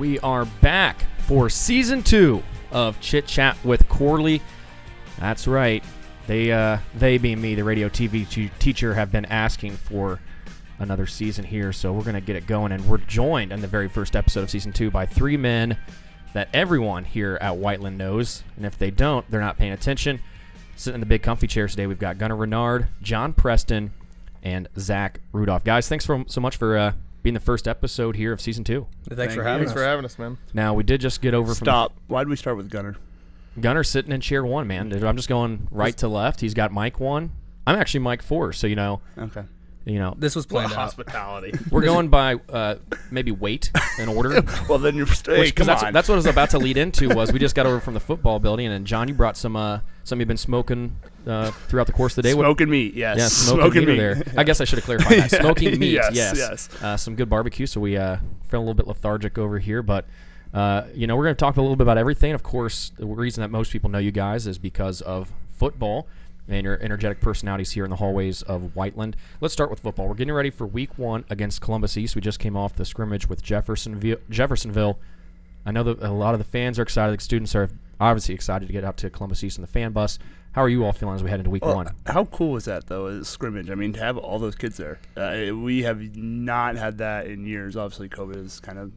We are back for season two of Chit Chat with Corley. That's right. They, uh, they being me, the radio TV t- teacher, have been asking for another season here, so we're gonna get it going. And we're joined in the very first episode of season two by three men that everyone here at Whiteland knows, and if they don't, they're not paying attention. Sitting in the big comfy chairs today, we've got Gunnar Ranard, John Preston, and Zach Rudolf. Guys, thanks for, so much for uh, being the first episode here of season two. Thanks Thank for you. having Thanks us. for having us, man. Now we did just get over Stop. Why did we start with Gunnar? from Gunnar sitting in chair one, man. I'm just going right to left. He's got mic one. I'm actually mic four, so you know, Okay. you know, This was planned out. hospitality. we're going by uh, maybe weight in order. well, then you're. Hey, Which, 'cause come that's, on. that's what I was about to lead into. Was we just got over from the football building, and John, you brought some uh, some you've been smoking uh, throughout the course of the day. What- smoking meat. Yes. Yeah, smoking, meat. There. I guess I should have clarified that. Yeah, Smoking meat. yes, Yes. yes. Uh, some good barbecue. So we uh, feel a little bit lethargic over here, but uh, you know we're going to talk a little bit about everything. Of course, the reason that most people know you guys is because of football and your energetic personalities here in the hallways of Whiteland. Let's start with football. We're getting ready for Week One against Columbus East. We just came off the scrimmage with Jeffersonville. Jeffersonville. I know that a lot of the fans are excited. The students are obviously excited to get out to Columbus East in the fan bus. How are you all feeling as we head into Week Well, One? how cool was that though? As scrimmage. I mean, to have all those kids there. Uh, we have not had that in years. Obviously, COVID has kind of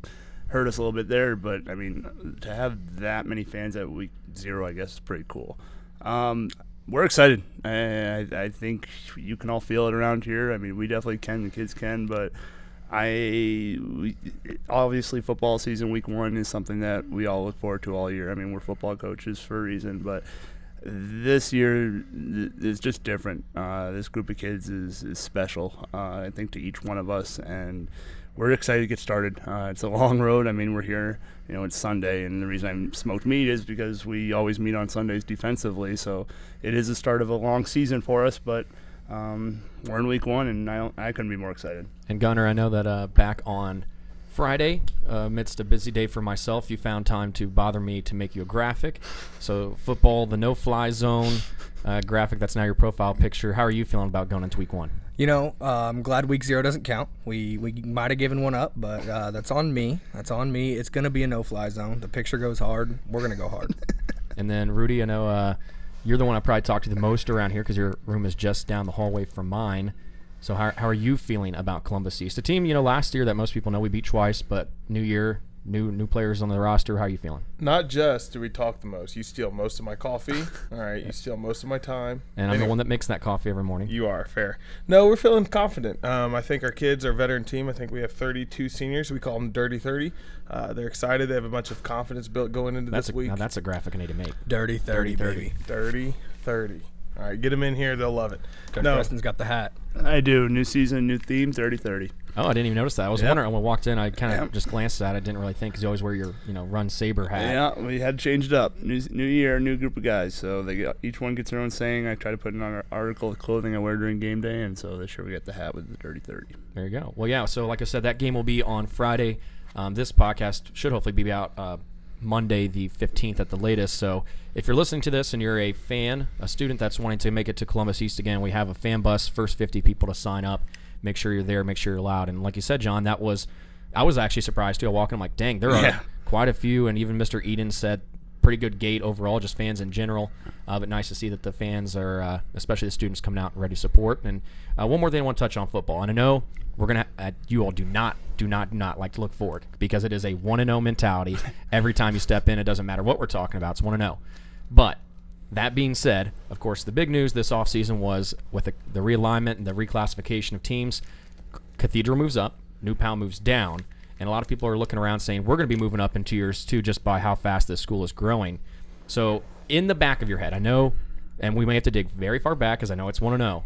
hurt us a little bit there, but I mean, to have that many fans at week zero, I guess, is pretty cool. Um, we're excited. I, I, I think you can all feel it around here. I mean, we definitely can. The kids can, but I we, obviously football season week one is something that we all look forward to all year. I mean, we're football coaches for a reason, but this year is just different. Uh, this group of kids is, is special, uh, I think, to each one of us, and we're excited to get started. Uh, it's a long road. I mean, we're here, you know, it's Sunday, and the reason I smoked meat is because we always meet on Sundays defensively. So it is the start of a long season for us, but um, we're in week one, and I, I couldn't be more excited. And Gunnar, I know that uh, back on Friday, uh, amidst a busy day for myself, you found time to bother me to make you a graphic. So, football, the no fly zone uh, graphic, that's now your profile picture. How are you feeling about going into week one? You know, uh, I'm glad week zero doesn't count. We we might have given one up, but uh, that's on me. That's on me. It's gonna be a no-fly zone. The picture goes hard. We're gonna go hard. And then, Rudy, I know uh, you're the one I probably talk to the most around here because your room is just down the hallway from mine. So, how, how are you feeling about Columbus East? The team, you know, last year that most people know we beat twice, but new year, new new players on the roster. How are you feeling? Not just do we talk the most. You steal most of my coffee. All right. You steal most of my time. And I'm the one that makes that coffee every morning. You are fair. No, we're feeling confident. Um, I think our kids are veteran team. I think we have 32 seniors. We call them Dirty 30. Uh, they're excited. They have a bunch of confidence built going into That's this a, week. now that's a graphic I need to make. Dirty thirty, 30. baby. 30 30. All right. Get them in here. They'll love it. Coach no. Preston's got the hat. I do. New season, new theme, 30 30. Oh, I didn't even notice that. I was Yep. wondering when I walked in. I kind of Yep. just glanced at it. I didn't really think because you always wear your, you know, run saber hat. Yeah, we had to change it up. New, new year, new group of guys. So they got, each one gets their own saying. I try to put in an article of clothing I wear during game day, and so this year we got the hat with the dirty thirty. There you go. Well, yeah. So, like I said, that game will be on Friday. Um, this podcast should hopefully be out uh, Monday, the 15th at the latest. So, if you're listening to this and you're a fan, a student that's wanting to make it to Columbus East again, we have a fan bus. First 50 people to sign up. Make sure you're there. Make sure you're loud. And like you said, John, that was I was actually surprised too. I walk in, I'm like, dang, there are Yeah. quite a few. And even Mr. Eden said pretty good gate overall, just fans in general. Uh, but nice to see that the fans are, uh, especially the students, coming out and ready to support. And uh, one more thing I want to touch on football. And I know we're gonna, uh, you all do not, do not, do not like to look forward because it is a one and zero mentality. Every time you step in, it doesn't matter what we're talking about. It's one and zero. But that being said, of course, the big news this offseason was with the, the realignment and the reclassification of teams. Cathedral moves up, New Pal moves down, and a lot of people are looking around saying we're going to be moving up in two years too, just by how fast this school is growing. So, in the back of your head, I know, and we may have to dig very far back because I know it's one to oh, know,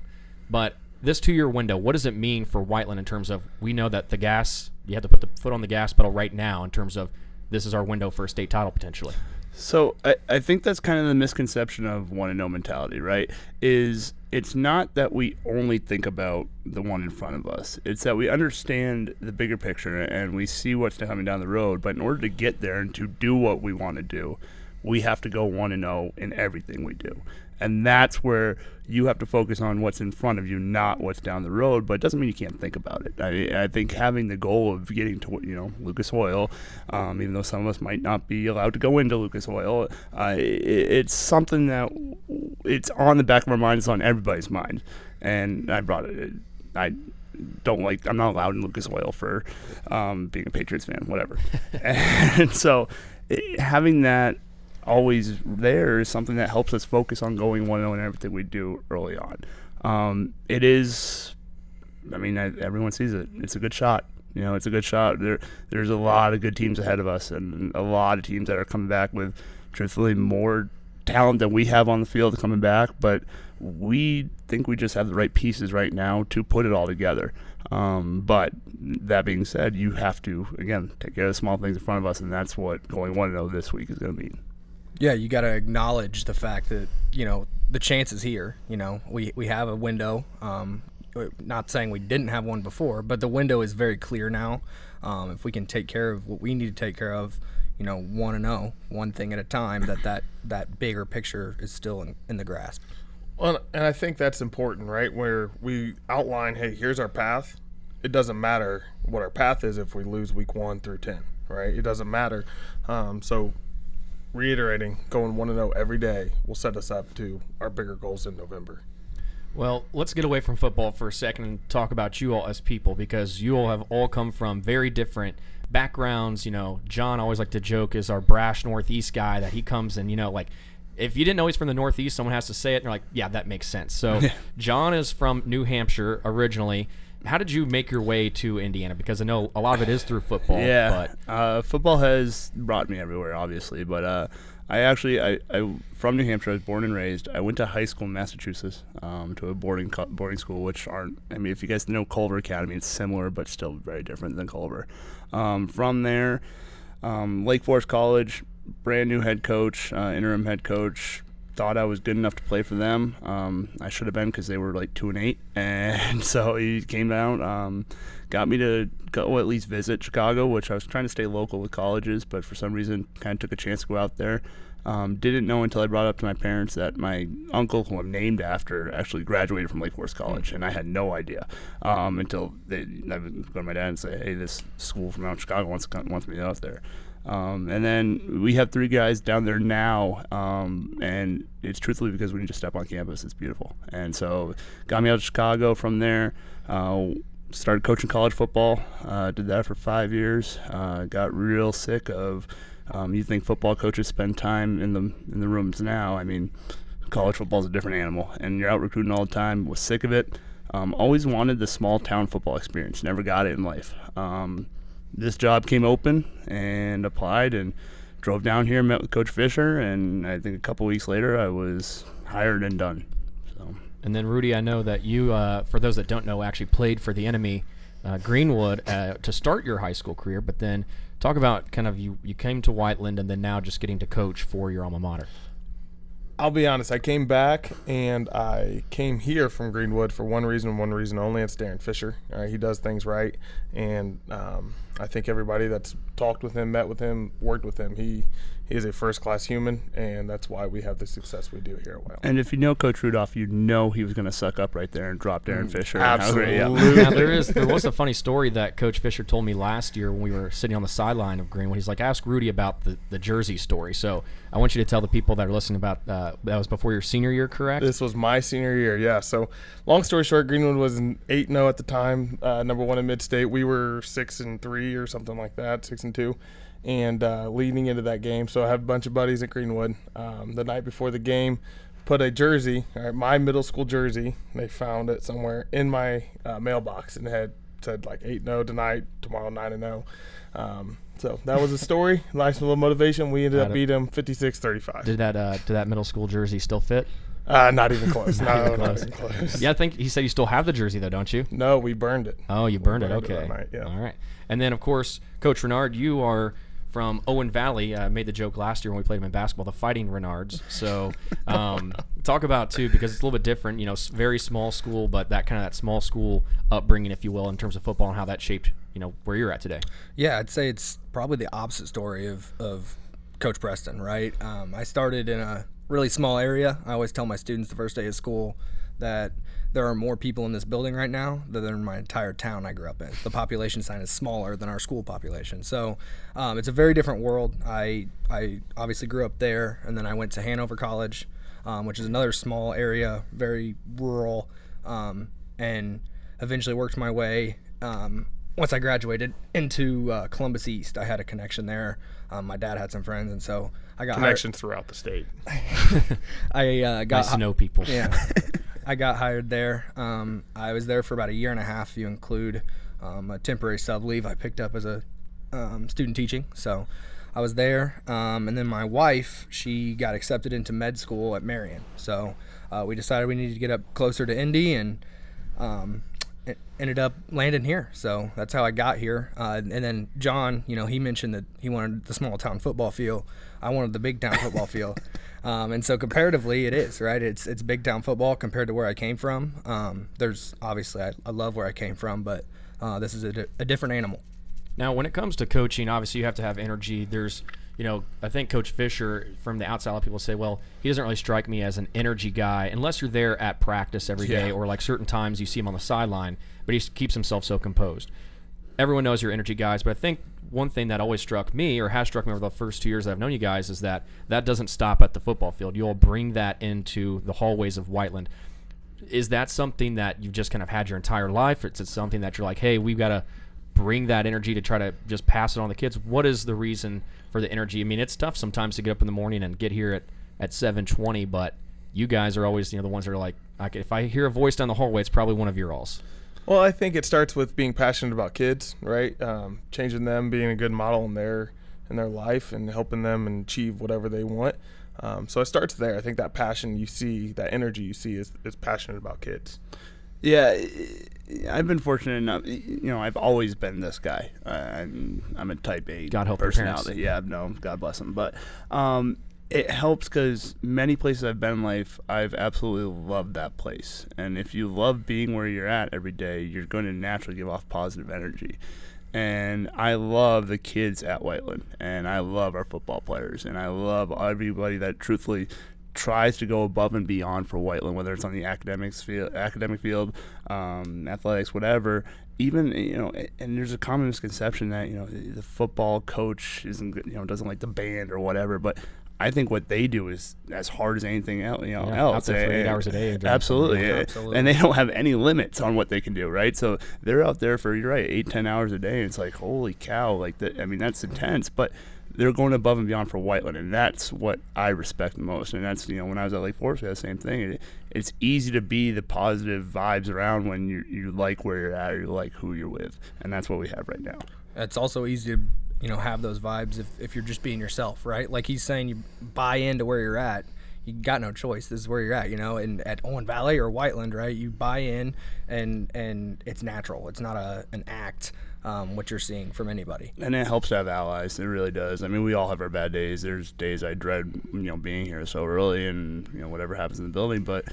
but this two-year window, what does it mean for Whiteland in terms of we know that the gas, you have to put the foot on the gas pedal right now in terms of this is our window for a state title potentially. So I, I think that's kind of the misconception of one and no mentality, right? Is it's not that we only think about the one in front of us. It's that we understand the bigger picture and we see what's coming down the road. But in order to get there and to do what we want to do, we have to go one and zero in everything we do, and that's where you have to focus on what's in front of you, not what's down the road. But it doesn't mean you can't think about it. I, I think having the goal of getting to you know Lucas Oil, um, even though some of us might not be allowed to go into Lucas Oil, uh, it, it's something that it's on the back of our mind. It's on everybody's mind, and I brought it. I don't like. I'm not allowed in Lucas Oil for um, being a Patriots fan, whatever. and so, it, having that always there is something that helps us focus on going one zero in everything we do early on. Um, it is. I mean, I, everyone sees it. It's a good shot. You know, it's a good shot. There, there's a lot of good teams ahead of us, and a lot of teams that are coming back with, truthfully, more talent than we have on the field coming back. But we think we just have the right pieces right now to put it all together. Um, but that being said, you have to again take care of the small things in front of us, and that's what going one zero this week is going to mean. Yeah, you got to acknowledge the fact that you know the chance is here. You know, we we have a window. Um, not saying we didn't have one before, but the window is very clear now. Um, if we can take care of what we need to take care of, you know, one and zero, one thing at a time, that that that bigger picture is still in, in the grasp. Well, and I think that's important, right? Where we outline, hey, here's our path. It doesn't matter what our path is if we lose week one through ten, right? It doesn't matter. Um, so, reiterating, going one and zero every day will set us up to our bigger goals in November. Well, let's get away from football for a second and talk about you all as people because you all have all come from very different backgrounds. You know, John always like to joke is our brash Northeast guy that he comes and you know like if you didn't know he's from the Northeast, someone has to say it, and you're like, yeah, that makes sense. So, John is from New Hampshire originally. How did you make your way to Indiana? Because I know a lot of it is through football. Yeah, But uh, football has brought me everywhere, obviously. But uh, I actually, I, I from New Hampshire. I was born and raised. I went to high school in Massachusetts, um, to a boarding co- boarding school, which aren't. I mean, if you guys know Culver Academy, it's similar but still very different than Culver. Um, from there, um, Lake Forest College, brand new head coach, uh, interim head coach. Thought I was good enough to play for them. Um, I should have been because they were like two and eight, and so he came down, um, got me to go at least visit Chicago, which I was trying to stay local with colleges, but for some reason, kind of took a chance to go out there. Um, didn't know until I brought up to my parents that my uncle, who I'm named after, actually graduated from Lake Forest College, and I had no idea um, until they, I would go to my dad and say, "Hey, this school from out Chicago wants wants me out there." Um, and then we have three guys down there now, um, and it's truthfully because when you just step on campus, it's beautiful. And so, got me out to Chicago from there. Uh, started coaching college football. Uh, did that for five years. Uh, got real sick of. Um, you think football coaches spend time in the in the rooms now? I mean, college football is a different animal, and you're out recruiting all the time. Was sick of it. Um, always wanted the small town football experience. Never got it in life. Um, this job came open and applied and drove down here, met with Coach Fisher, and I think a couple weeks later I was hired and done. So And then Rudy, I know that you, uh, for those that don't know, actually played for the enemy, uh, Greenwood, uh, to start your high school career. But then talk about kind of you you came to Whiteland and then now just getting to coach for your alma mater. I'll be honest. I came back and I came here from Greenwood for one reason, one reason only. It's Darren Fisher. Uh, he does things right, and um, I think everybody that's talked with him, met with him, worked with him, he he is a first class human, and that's why we have the success we do here at Whale. And if you know Coach Rudolf, you know he was going to suck up right there and drop Darren Fisher. and how yeah. absolutely. now there is there was a funny story that Coach Fisher told me last year when we were sitting on the sideline of Greenwood. He's like, ask Rudy about the, the jersey story. So I want you to tell the people that are listening about uh, that was before your senior year, correct? This was my senior year, yeah. So, long story short, Greenwood was an eight zero at the time, uh, number one in mid state. We were six and three or something like that, six and two, and uh, leading into that game. So I have a bunch of buddies at Greenwood. Um, the night before the game, put a jersey, all right, my middle school jersey. They found it somewhere in my uh, mailbox and had said like eight eight zero tonight, tomorrow nine and zero. Um, so that was a story. Nice little motivation. We ended up beating them 56-35. Did that uh, did that middle school jersey still fit? Uh, not even close. Not no, even not even close. Yeah, I think he said you still have the jersey though, don't you? No, we burned it. Oh, you burned it. burned it Okay. that night, yeah. All right. And then, of course, Coach Ranard, you are from Owen Valley. Uh, made the joke last year when we played him in basketball, the Fighting Ranards. So, um, talk about too because it's a little bit different. You know, very small school, but that kind of that small school upbringing, if you will, in terms of football and how that shaped you know where you're at today. Yeah, I'd say it's probably the opposite story of, of Coach Preston, right? Um, I started in a really small area. I always tell my students the first day of school that there are more people in this building right now than in my entire town I grew up in. The population sign is smaller than our school population, so um, it's a very different world. I I obviously grew up there, and then I went to Hanover College, um, which is another small area, very rural, um, and eventually worked my way. Um, once I graduated into uh, Columbus East, I had a connection there. Um, my dad had some friends, and so I got hired- Connections throughout the state. I uh, got Nice to know people. yeah, I got hired there. Um, I was there for about a year and a half. If you include um, a temporary sub leave I picked up as a um, student teaching. So I was there, um, and then my wife she got accepted into med school at Marian. So uh, we decided we needed to get up closer to Indy, and um, ended up landing here. So that's how I got here. Uh, and then John, you know, he mentioned that he wanted the small town football feel. I wanted the big town football feel. Um, and so comparatively, it is right. It's it's big town football compared to where I came from. Um, there's obviously I, I love where I came from, but uh, this is a, di- a different animal. Now, when it comes to coaching, obviously you have to have energy. There's, you know, I think Coach Fisher, from the outside, a lot of people say, well, he doesn't really strike me as an energy guy unless you're there at practice every day Yeah. or like certain times you see him on the sideline, but he keeps himself so composed. Everyone knows you're energy guys, but I think one thing that always struck me or has struck me over the first two years I've known you guys is that that doesn't stop at the football field. You'll bring that into the hallways of Whiteland is that something that you've just kind of had your entire life? Is it something that you're like, hey, we've got to bring that energy to try to just pass it on to the kids? What is the reason for the energy? I mean, it's tough sometimes to get up in the morning and get here at, at 720, but you guys are always, you know, the ones that are like, I can, if I hear a voice down the hallway, it's probably one of your alls. Well, I think it starts with being passionate about kids, right? Um, changing them, being a good model in their in their life, and helping them and achieve whatever they want. Um, so it starts there. I think that passion you see, that energy you see, is, is passionate about kids. Yeah, I- I've been fortunate enough. You know, I've always been this guy. I'm, I'm a type A God help personality. Yeah, no, God bless him. But um, it helps because many places I've been in life, I've absolutely loved that place. And if you love being where you're at every day, you're going to naturally give off positive energy. And I love the kids at Whiteland, and I love our football players, and I love everybody that truthfully tries to go above and beyond for Whiteland, whether it's on the academics field, academic field, um, athletics, whatever. Even you know, and there's a common misconception that you know the football coach isn't you know doesn't like the band or whatever, but I think what they do is as hard as anything else. You know, Yeah, out else. there for eight And- hours a day. Absolutely, Yeah, eh, absolutely. and they don't have any limits on what they can do, right? So they're out there for you're right, eight ten hours a day. And it's like holy cow, like that. I mean, that's intense, but they're going above and beyond for Whiteland, and that's what I respect the most. And that's you know when I was at Lake Forest, we had the same thing. It, it's easy to be the positive vibes around when you you like where you're at or you like who you're with, and that's what we have right now. It's also easy to you know have those vibes if, if you're just being yourself, right? Like he's saying, you buy into where you're at. You got no choice. This is where you're at, you know. And at Owen Valley or Whiteland, right? You buy in, and and it's natural. It's not a an act. Um, what you're seeing from anybody. and it helps to have allies. It really does. I mean, we all have our bad days. There's days I dread, you know, being here so early and you know whatever happens in the building. But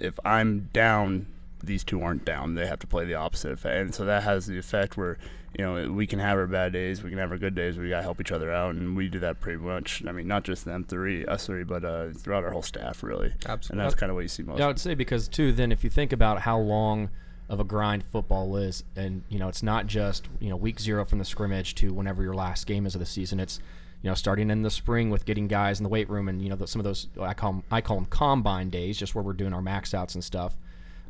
if I'm down, these two aren't down. They have to play the opposite effect, and so that has the effect where you know we can have our bad days, we can have our good days. We gotta help each other out, and we do that pretty much. I mean, not just them three, us three, but uh, throughout our whole staff, really. Absolutely. And that's kind of what you see most. Yeah, I would say because too. Then if you think about how long of a grind football is, and you know, it's not just you know week zero from the scrimmage to whenever your last game is of the season. It's you know starting in the spring with getting guys in the weight room, and you know the, some of those I call them, I call them combine days, just where we're doing our max outs and stuff,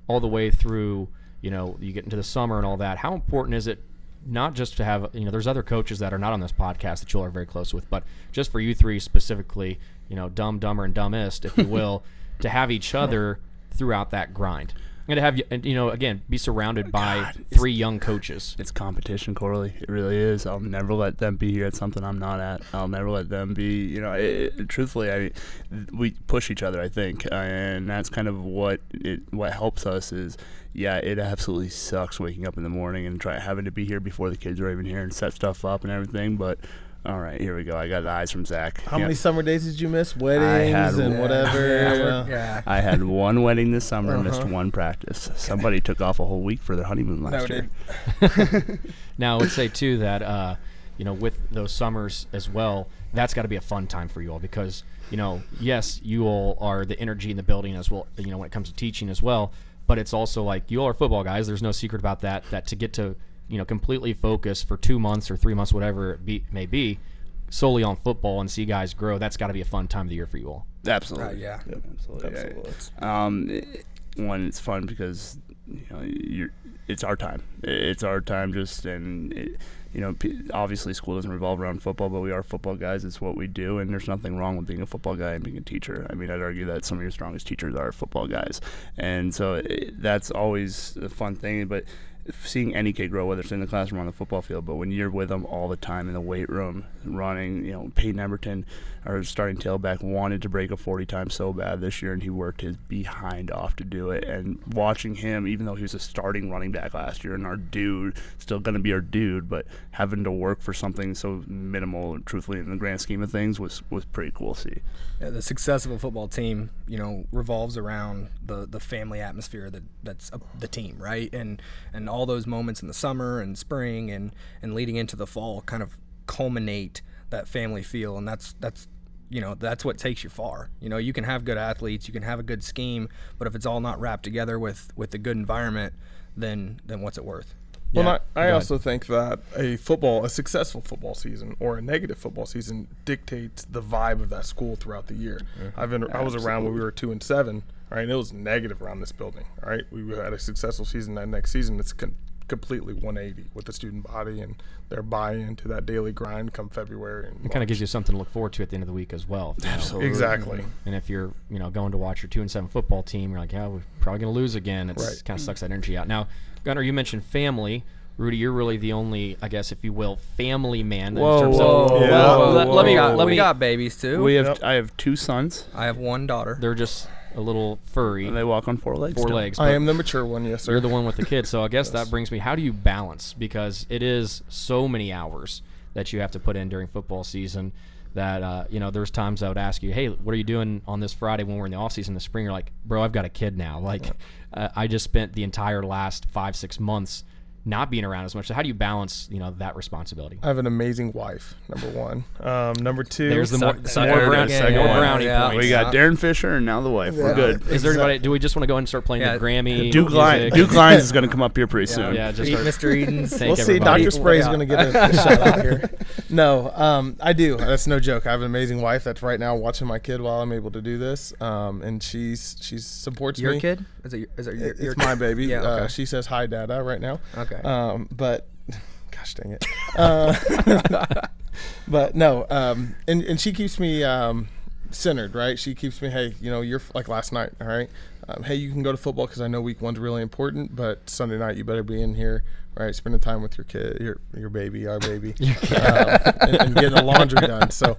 all the way through. You know, you get into the summer and all that. How important is it? Not just to have, you know, there's other coaches that are not on this podcast that you all are very close with, but just for you three specifically, you know, dumb, dumber, and dumbest, if you will, to have each other throughout that grind and to have you, and, you know, again, be surrounded oh, by God, three young coaches. it's competition, Corley. It really is. I'll never let them be here at something I'm not at. I'll never let them be. You know, it, it- truthfully, I we push each other. I think, and that's kind of what it what helps us is. Yeah, it absolutely sucks waking up in the morning and try having to be here before the kids are even here and set stuff up and everything. But all right, here we go. I got the eyes from Zach. How Yeah. many summer days did you miss? Weddings and one. whatever. Yeah, you we're- know? yeah. I had one wedding this summer missed Uh-huh. one practice. Somebody took off a whole week for their honeymoon last Noted. year. Now, I would say too that uh, you know, with those summers as well, that's got to be a fun time for you all because you know, yes, you all are the energy in the building as well. You know, when it comes to teaching as well, but it's also like you all are football guys. There's no secret about that. That to get to you know completely focus for two months or three months, whatever it be, may be, solely on football and see guys grow. That's got to be a fun time of the year for you all. Absolutely. Right, yeah. Yep, absolutely. yeah. Um, it- one, it's fun because you know you're. It's our time. It's our time. Just and it, you know, obviously school doesn't revolve around football, but we are football guys. It's what we do, and there's nothing wrong with being a football guy and being a teacher. I mean, I'd argue that some of your strongest teachers are football guys, and so it, that's always a fun thing. But seeing any kid grow, whether it's in the classroom or on the football field, but when you're with them all the time in the weight room, running, you know, Peyton Emberton, our starting tailback, wanted to break a 40 times so bad this year, and he worked his behind off to do it. And watching him, even though he was a starting running back last year and our dude, still going to be our dude, but having to work for something so minimal, truthfully, in the grand scheme of things, was was pretty cool to see. Yeah, the success of a football team, you know, revolves around the, the family atmosphere that that's a, the team, right? And and all those moments in the summer and spring and and leading into the fall kind of culminate that family feel, and that's that's you know that's what takes you far. You know, you can have good athletes, you can have a good scheme, but if it's all not wrapped together with with a good environment, then then what's it worth? Well, Yeah, I, I also think that a football, a successful football season or a negative football season dictates the vibe of that school throughout the year. I've been, I was around when we were two and seven, right? And it was negative around this building, right? We had a successful season. That next season, it's con- completely 180 with the student body and their buy-in to that daily grind come February. And It kind of gives you something to look forward to at the end of the week as well. you know. Absolutely. exactly. And if you're, you know, going to watch your two and seven football team, you're like, yeah, we're probably going to lose again. It's Right. kind of sucks that energy out. Now, Gunnar, you mentioned family. Rudy, you're really the only, I guess, if you will, family man. in Whoa, terms whoa, of, whoa, well, whoa, let, whoa, let me, got, let we me. got babies too. We have Yep. I have two sons. I have one daughter. They're just a little furry, And they walk on four legs. four still. legs. I am the mature one, yes, sir. You're the one with the kids. So I guess Yes. that brings me. How do you balance? Because it is so many hours that you have to put in during football season. That uh, you know, there's times I would ask you, "Hey, what are you doing on this Friday when we're in the off season, in the spring?" You're like, "Bro, I've got a kid now. Like, uh, I just spent the entire last five, six months not being around as much. So how do you balance, you know, that responsibility? I have an amazing wife. Number one. Um, number two. There's the more, Suck- some more, it brown, in, some second more brownie Yeah. points. We got Darren Fisher and now the wife. We're Yeah. good. Is there anybody? Do we just want to go and start playing Yeah. the Grammy? Duke, Lion, music? Duke Lions is going to come up here pretty soon. Yeah, just Eat Mr. Eden's. We'll see. Dr. Spray is going to get a, a shout out here. No, um, I do. That's no joke. I have an amazing wife that's right now watching my kid while I'm able to do this, um, and she's she supports Your me. kid? Is it your, it your, It's your my baby. Yeah, uh, she says hi, Dada, right now. Okay. Um, but gosh dang it. Uh, but no, um, and and she keeps me um, centered, right? She keeps me, hey, you know, you're like last night, all right. Um, hey, you can go to football because I know week one's really important, but Sunday night you better be in here, right? Spending time with your kid, your your baby, our baby, um, and, and getting the laundry done. So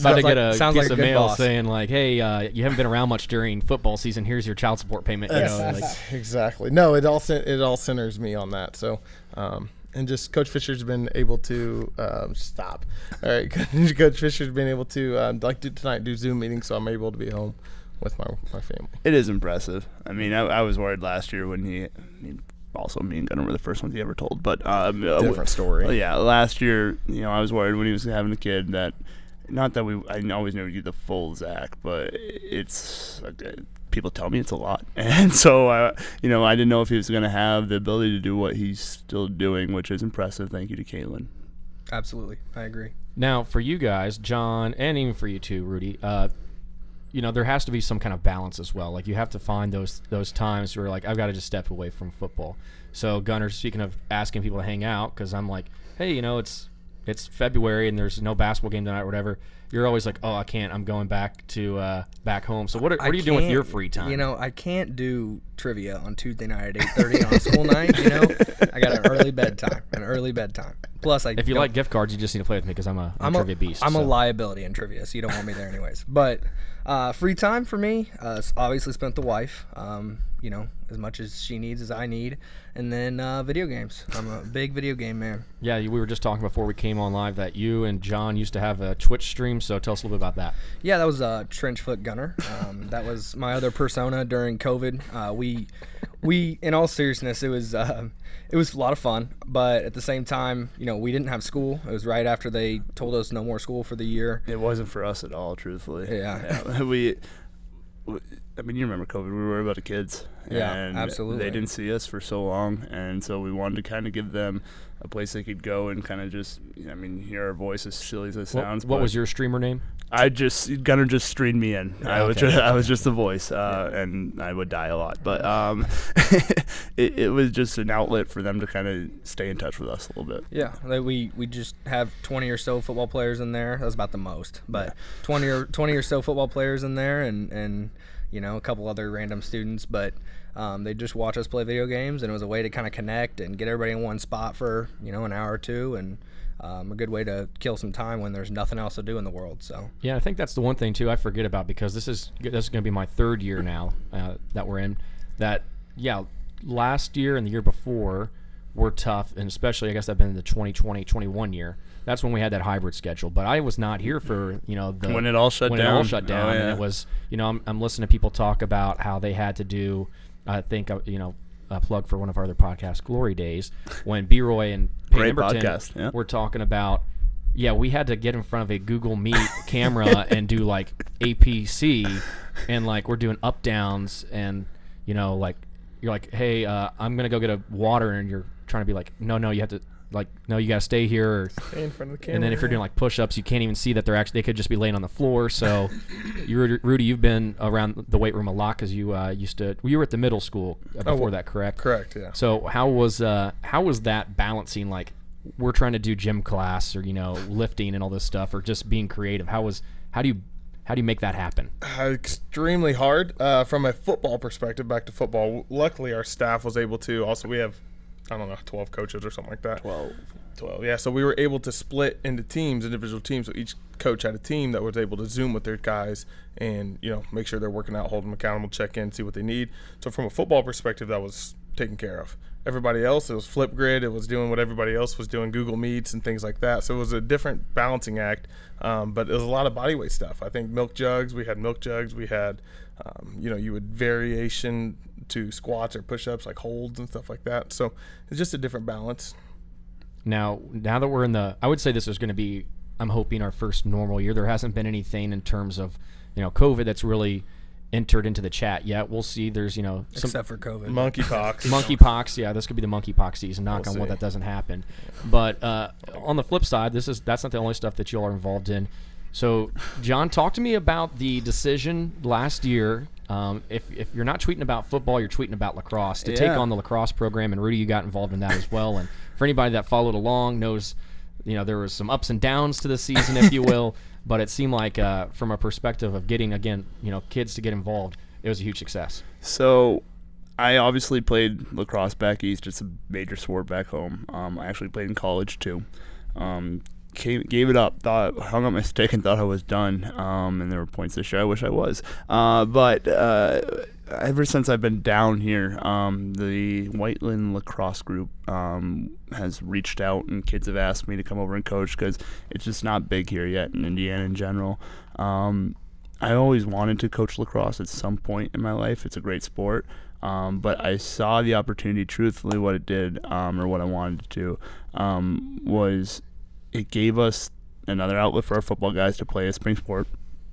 about to Sounds like- get a sounds piece like a of mail boss. saying like, "Hey, uh, you haven't been around much during football season. Here's your child support payment." You know, like, exactly. No, it all it all centers me on that. So, um, and just Coach Fisher's been able to um, stop. All right, Coach Fisher's been able to um, like do tonight do Zoom meetings, so I'm able to be home with my my family. It is impressive. I mean, I, I was worried last year when he, I mean, also me and Gunnar were the first ones he ever told. But um, uh, Different story. Well, yeah, last year, you know, I was worried when he was having a kid that, not that we, I always knew he'd the full Zach, but it's uh, people tell me it's a lot, and so I, you know, I didn't know if he was going to have the ability to do what he's still doing, which is impressive. Thank you to Caitlin. Absolutely. I agree. now for you guys, John, and even for you too, Rudy. Uh, you know, there has to be some kind of balance as well. Like you have to find those those times where like I've got to just step away from football. So Gunnar, speaking of asking people to hang out, because I'm like, hey, you know, it's it's February and there's no basketball game tonight or whatever. You're always like, oh, I can't. I'm going back to uh, back home. So what are, what are you doing with your free time? You know, I can't do trivia on Tuesday night at 8:30 on a school night. You know, I got an early bedtime, an early bedtime. Plus, I if you like gift cards, you just need to play with me because I'm a, I'm I'm a a, trivia beast. I'm a liability in trivia, so you don't want me there anyways. But uh, free time for me, uh, obviously spent the wife. Um, you know, as much as she needs as I need, and then uh, video games. I'm a big video game man. Yeah, we were just talking before we came on live that you and John used to have a Twitch stream. So tell us a little bit about that. Yeah, that was uh, Trenchfoot Gunner. Um, that was my other persona during COVID. Uh, we we, in all seriousness, it was uh, it was a lot of fun, but at the same time, you know, we didn't have school. It was right after they told us no more school for the year. It wasn't for us at all, truthfully. Yeah. yeah we, w- I mean, you remember COVID. We were about the kids. Yeah, and absolutely. They didn't see us for so long, and so we wanted to kind of give them a place they could go and kind of just, I mean, hear our voice as silly as it sounds. what but was your streamer name? I just Gunner just streamed me in. I was just, I was just the voice, uh, and I would die a lot. But um, it, it was just an outlet for them to kind of stay in touch with us a little bit. Yeah, like we we just have 20 or so football players in there. That's about the most, but 20 or 20 or so football players in there, and and you know a couple other random students, but. Um, they just watch us play video games, and it was a way to kind of connect and get everybody in one spot for you know an hour or two, and um, a good way to kill some time when there's nothing else to do in the world. So Yeah, I think that's the one thing too I forget about because this is this is going to be my third year now uh, that we're in. That yeah, last year and the year before were tough, and especially I guess I've been in the 2020-21 year. That's when we had that hybrid schedule. But I was not here for you know the When it all shut when it all down. shut Oh, down, and it was you know I'm, I'm listening to people talk about how they had to do. I think uh, you know. A plug for one of our other podcasts, Glory Days, when B. Roy and Peyton Emberton podcast, yeah. were talking about yeah, we had to get in front of a Google Meet camera and do like APC, and like we're doing up downs, and you know, like you're like, hey, uh, I'm gonna go get a water, and you're trying to be like, no, no, you have to like, no, you gotta stay here. Or, Stay in front of the camera. and then if you're doing like push-ups, you can't even see that they're actually they could just be laying on the floor. So, you Rudy, you've been around the weight room a lot because you uh, used to. You were at the middle school uh, Oh, before that, correct? correct, yeah. So how was uh how was that balancing like we're trying to do gym class or you know lifting and all this stuff or just being creative? How was how do you how do you make that happen? Uh, extremely hard uh, from a football perspective. Back to football. Luckily, our staff was able to. Also, we have, I don't know, twelve coaches or something like that. 12. 12 yeah so we were able to split into teams individual teams so each coach had a team that was able to zoom with their guys and you know make sure they're working out hold them accountable check in see what they need so from a football perspective that was taken care of everybody else it was Flipgrid it was doing what everybody else was doing google meets and things like that so it was a different balancing act um, but it was a lot of body weight stuff i think milk jugs we had milk jugs we had um, you know you would variation to squats or push-ups like holds and stuff like that so it's just a different balance Now now that we're in the I would say this is going to be I'm hoping our first normal year. There hasn't been anything in terms of you know COVID that's really entered into the chat yet. We'll see. There's you know some except for COVID, monkeypox monkeypox. Yeah, this could be the monkeypox season. Knock We'll on wood that doesn't happen. But uh, on the flip side, this is that's not the only stuff that you all are involved in. So, John, talk to me about the decision last year. Um, if, if you're not tweeting about football, you're tweeting about lacrosse to take on the lacrosse program, and Rudy, you got involved in that as well. And for anybody that followed along, knows you know there was some ups and downs to the season, if you will. But it seemed like, uh, from a perspective of getting again, you know, kids to get involved, it was a huge success. So, I obviously played lacrosse back east. It's a major sport back home. Um, I actually played in college too. Um, came, gave it up. Thought hung up my stick and thought I was done. Um, and there were points this year I wish I was. Uh, but uh, ever since I've been down here, um, the Whiteland lacrosse group um, has reached out, and kids have asked me to come over and coach because it's just not big here yet in Indiana in general. Um, I always wanted to coach lacrosse at some point in my life. It's a great sport. Um, but I saw the opportunity, truthfully, what it did, um, or what I wanted to do, um, was it gave us another outlet for our football guys to play a spring sport,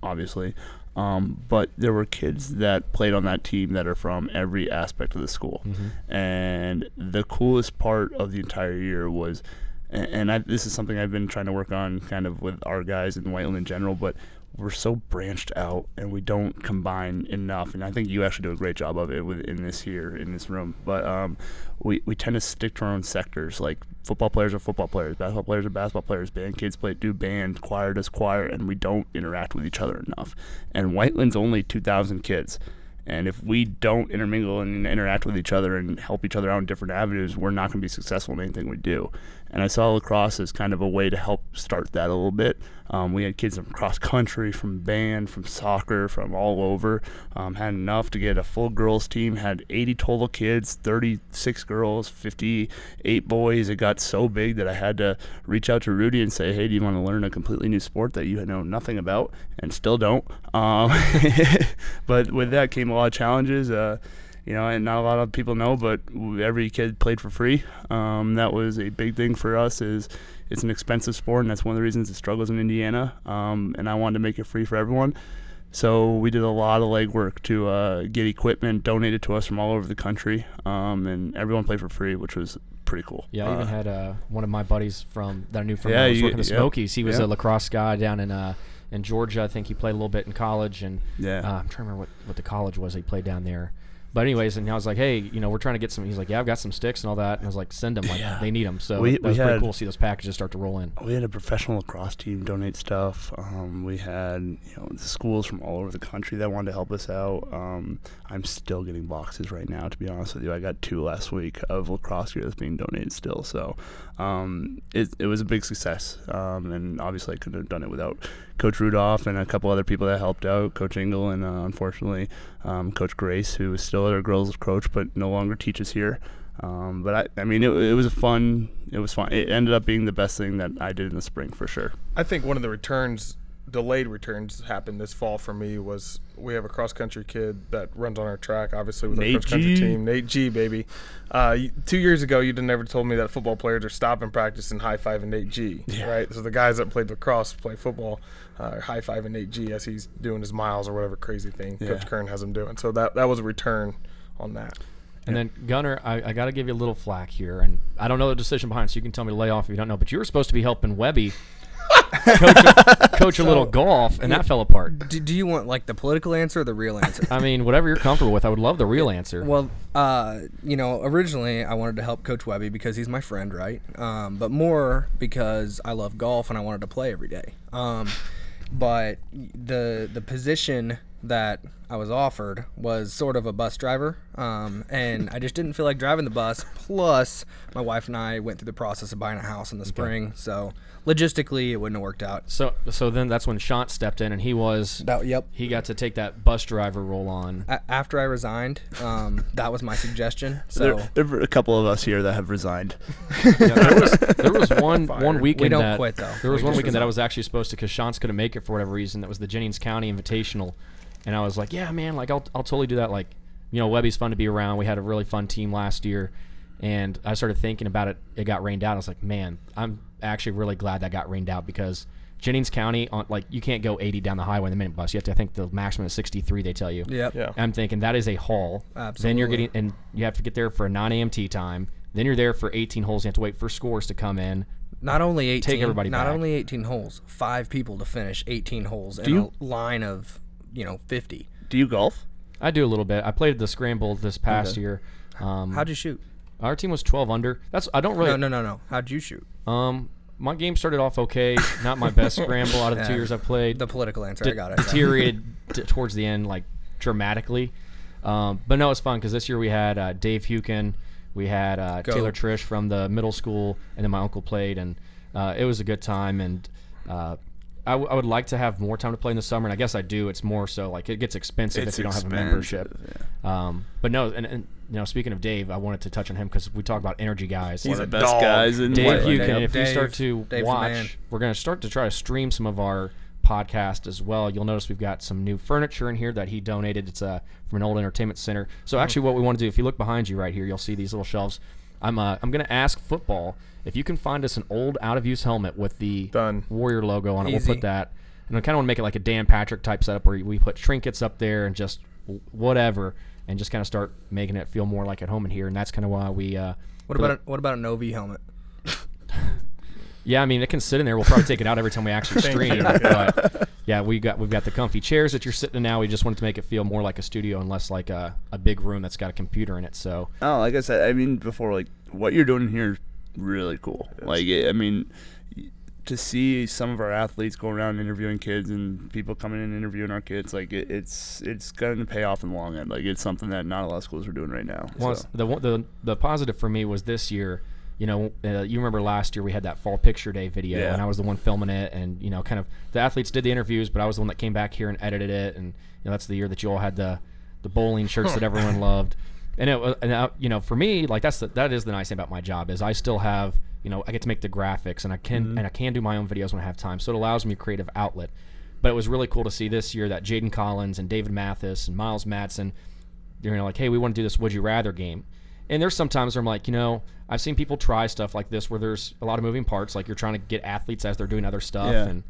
obviously. Um, but there were kids that played on that team that are from every aspect of the school. And the coolest part of the entire year was, and, I, this is something I've been trying to work on kind of with our guys in Whiteland in general, but we're so branched out and we don't combine enough. And I think you actually do a great job of it within this here in this room. But um, we, we tend to stick to our own sectors. Like football players are football players, basketball players are basketball players, band kids play do band, choir does choir, and we don't interact with each other enough. And Whiteland's only 2,000 kids. And if we don't intermingle and interact with each other and help each other out in different avenues, we're not going to be successful in anything we do. And I saw lacrosse as kind of a way to help start that a little bit. Um, we had kids from cross country, from band, from soccer, from all over. Um, had enough to get a full girls team. Had 80 total kids, 36 girls, 58 boys. It got so big that I had to reach out to Rudy and say, "Hey, do you want to learn a completely new sport that you know nothing about and still don't?" Um, but with that came a lot of challenges. Uh, you know, and not a lot of people know, but every kid played for free. Um, that was a big thing for us. Is it's an expensive sport, and that's one of the reasons it struggles in Indiana. Um, and I wanted to make it free for everyone. So we did a lot of legwork to uh, get equipment donated to us from all over the country, um, and everyone played for free, which was pretty cool. Yeah, I even Uh, had uh, one of my buddies from that I knew from Yeah, I was you- working the yep, Smokies. He was yep. a lacrosse guy down in uh, in Georgia. I think he played a little bit in college, and Yeah. uh, I'm trying to remember what, what the college was he played down there. But anyways, and I was like, hey, you know, we're trying to get some. He's like, yeah, I've got some sticks and all that. And I was like, send them. Like Yeah. they need them. So We- that we was pretty cool to see those packages start to roll in. we had a professional lacrosse team donate stuff. Um, we had you know schools from all over the country that wanted to help us out. Um, I'm still getting boxes right now. To be honest with you, I got two last week of lacrosse gear that's being donated still. So um, it, it was a big success. Um, and obviously, I couldn't have done it without Coach Rudolf and a couple other people that helped out. Coach Engel and uh, unfortunately um, Coach Grace, who is still our girls coach but no longer teaches here. Um, but I, I mean, it, it was a fun. It was fun. It ended up being the best thing that I did in the spring for sure. I think one of the returns, delayed returns, happened this fall for me was we have a cross country kid that runs on our track, obviously with Nate our cross country team, Nate G, baby. Uh, two years ago, you'd have never told me that football players are stopping practice and high five and Nate G, right? So the guys that played lacrosse play football, uh, are high fiving Nate G as he's doing his miles or whatever crazy thing Yeah. Coach Kern has him doing. So that that was a return on that. And then Gunnar, I, I got to give you a little flack here, and I don't know the decision behind, so you can tell me to lay off if you don't know. But you were supposed to be helping Webby coach, a, coach a little golf, and that fell apart. Do, do you want like the political answer or the real answer? I mean, whatever you're comfortable with, I would love the real answer. Well, uh, you know, originally I wanted to help Coach Webby because he's my friend, right? Um, but more because I love golf and I wanted to play every day. Um, but the the position that I was offered was sort of a bus driver, um, and I just didn't feel like driving the bus. Plus, my wife and I went through the process of buying a house in the spring, so logistically it wouldn't have worked out. so so then that's when Shant stepped in, and he was That, yep. he got to take that bus driver role on. A- after I resigned, um, that was my suggestion. So there, there were a couple of us here that have resigned. Yeah, there was there was one Fired. one weekend we don't that quit, though. there was We one just weekend that I was actually supposed to because Shant's couldn't make it for whatever reason. That was the Jennings County Invitational, and I was like, yeah, man, like I'll I'll totally do that. Like, you know, Webby's fun to be around. We had a really fun team last year, and I started thinking about it. It got rained out. I was like, man, I'm actually really glad that got rained out because. Jennings County, on like you can't go 80 down the highway in the minute bus. You have to, I think, the maximum is 63. They tell you. Yep. Yeah. I'm thinking that is a haul. Then you're getting, and you have to get there for a 9 a.m. tee time. Then you're there for 18 holes. You have to wait for scores to come in. Not only 18, Take everybody not back. only 18 holes, five people to finish 18 holes in you- a line of, you know, 50. Do you golf? I do a little bit. I played the scramble this past Okay. year. Um, How'd you shoot? our team was 12 under. That's I don't really. No, no, no, no. How'd you shoot? Um, my game started off okay. Not my best scramble out of the two years I've played. The political answer. de- I got it. deteriorated t- towards the end, like dramatically. Um, but no, it's fun because this year we had uh, Dave Hukin, we had uh, Taylor Trish from the middle school, and then my uncle played, and uh, it was a good time. And uh, I, w- I would like to have more time to play in the summer, and I guess I do. It's more so like it gets expensive if you don't have a membership. Um, but no, and, and you know, speaking of Dave, I wanted to touch on him because we talk about energy guys. He's the best dog. guys in Dave What- Hukin, Dave- if you start to Dave's watch, we're going to start to try to stream some of our podcast as well. You'll notice we've got some new furniture in here that he donated. It's uh, from an old entertainment center. So actually, what we want to do, if you look behind you right here, you'll see these little shelves. I'm uh, I'm going to ask football if you can find us an old out of use helmet with the Done. Warrior logo on it. We'll put that, and I kind of want to make it like a Dan Patrick type setup where we put trinkets up there and just whatever, and just kind of start making it feel more like at home in here. And that's kind of why we. Uh, What about the- a, what about an OV helmet? yeah, I mean it can sit in there. We'll probably take it out every time we actually stream. But yeah, we got we've got the comfy chairs that you're sitting in now. We just wanted to make it feel more like a studio and less like a, a big room that's got a computer in it. So Oh, like I said, I mean before, like what you're doing here is really cool. Like I mean, y- to see some of our athletes go around interviewing kids and people coming in and interviewing our kids, like it, it's it's going to pay off in the long end. Like it's something that not a lot of schools are doing right now. Well, so. the the the positive for me was this year. You know, uh, you remember last year we had that fall picture day video, Yeah. and I was the one filming it, and you know, kind of the athletes did the interviews, but I was the one that came back here and edited it, and you know, that's the year that you all had the the bowling shirts that everyone loved, and it was, and I, you know, for me, like that's the, that is the nice thing about my job is I still have, you know, I get to make the graphics, and I can mm-hmm. and I can do my own videos when I have time, so it allows me a creative outlet. But it was really cool to see this year that Jaden Collins and David Mathis and Miles Madsen you know, like, hey, we want to do this would you rather game. And there's sometimes where I'm like, you know, I've seen people try stuff like this where there's a lot of moving parts, like you're trying to get athletes as they're doing other stuff Yeah. and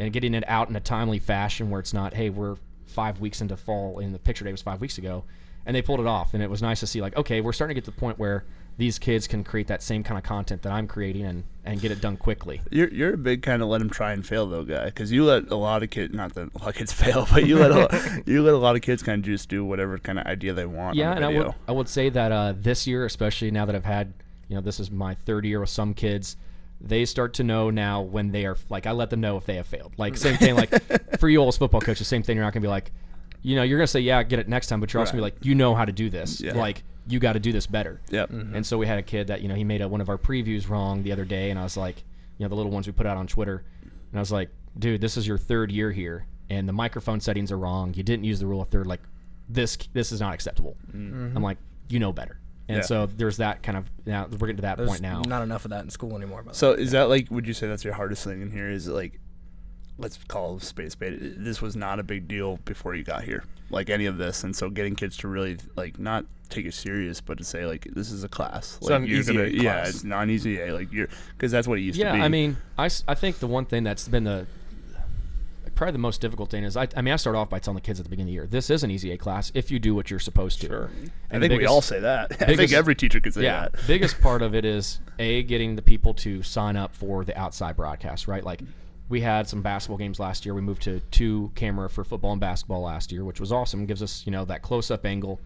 and getting it out in a timely fashion where it's not, hey, we're five weeks into fall and the picture day was five weeks ago. And they pulled it off and it was nice to see like, okay, we're starting to get to the point where these kids can create that same kind of content that I'm creating and, and get it done quickly. You're you're a big kind of let them try and fail though guy because you let a lot of kids not that a lot of kids fail but you let a, you let a lot of kids kind of just do whatever kind of idea they want. Yeah, and I would I would say that uh, this year, especially now that I've had, you know, this is my third year with some kids, they start to know now when they are like I let them know if they have failed. Like same thing, like for you all as football coaches, same thing. You're not gonna be like, you know, you're gonna say yeah, get it next time, but you're also gonna be like, you know how to do this. Yeah. Like you got to do this better. Yep. Mm-hmm. And so we had a kid that you know he made a, one of our previews wrong the other day, and I was like, you know, the little ones we put out on Twitter, and I was like, dude, this is your third year here, and the microphone settings are wrong. You didn't use the rule of third. Like this, this is not acceptable. Mm-hmm. I'm like, you know better. And Yeah. so there's that kind of now we're getting to that There's point now. not enough of that in school anymore. By the So is that like? Would you say that's your hardest thing in here? Is it like, let's call it a spade. This was not a big deal before you got here, like any of this, and so getting kids to really like not take it serious, but to say like this is a class. Like an you're gonna, A yeah, it's not easy A. Like you're because that's what it used yeah, to be. Yeah, I mean, I, I think the one thing that's been the probably the most difficult thing is I, I mean I start off by telling the kids at the beginning of the year this is an easy A class if you do what you're supposed to. Sure. I And the think we all say that. I think every teacher could say yeah, that. biggest part of it is a getting the people to sign up for the outside broadcast, right? Like we had some basketball games last year. We moved to two camera for football and basketball last year, which was awesome. Gives us you know that close up angle.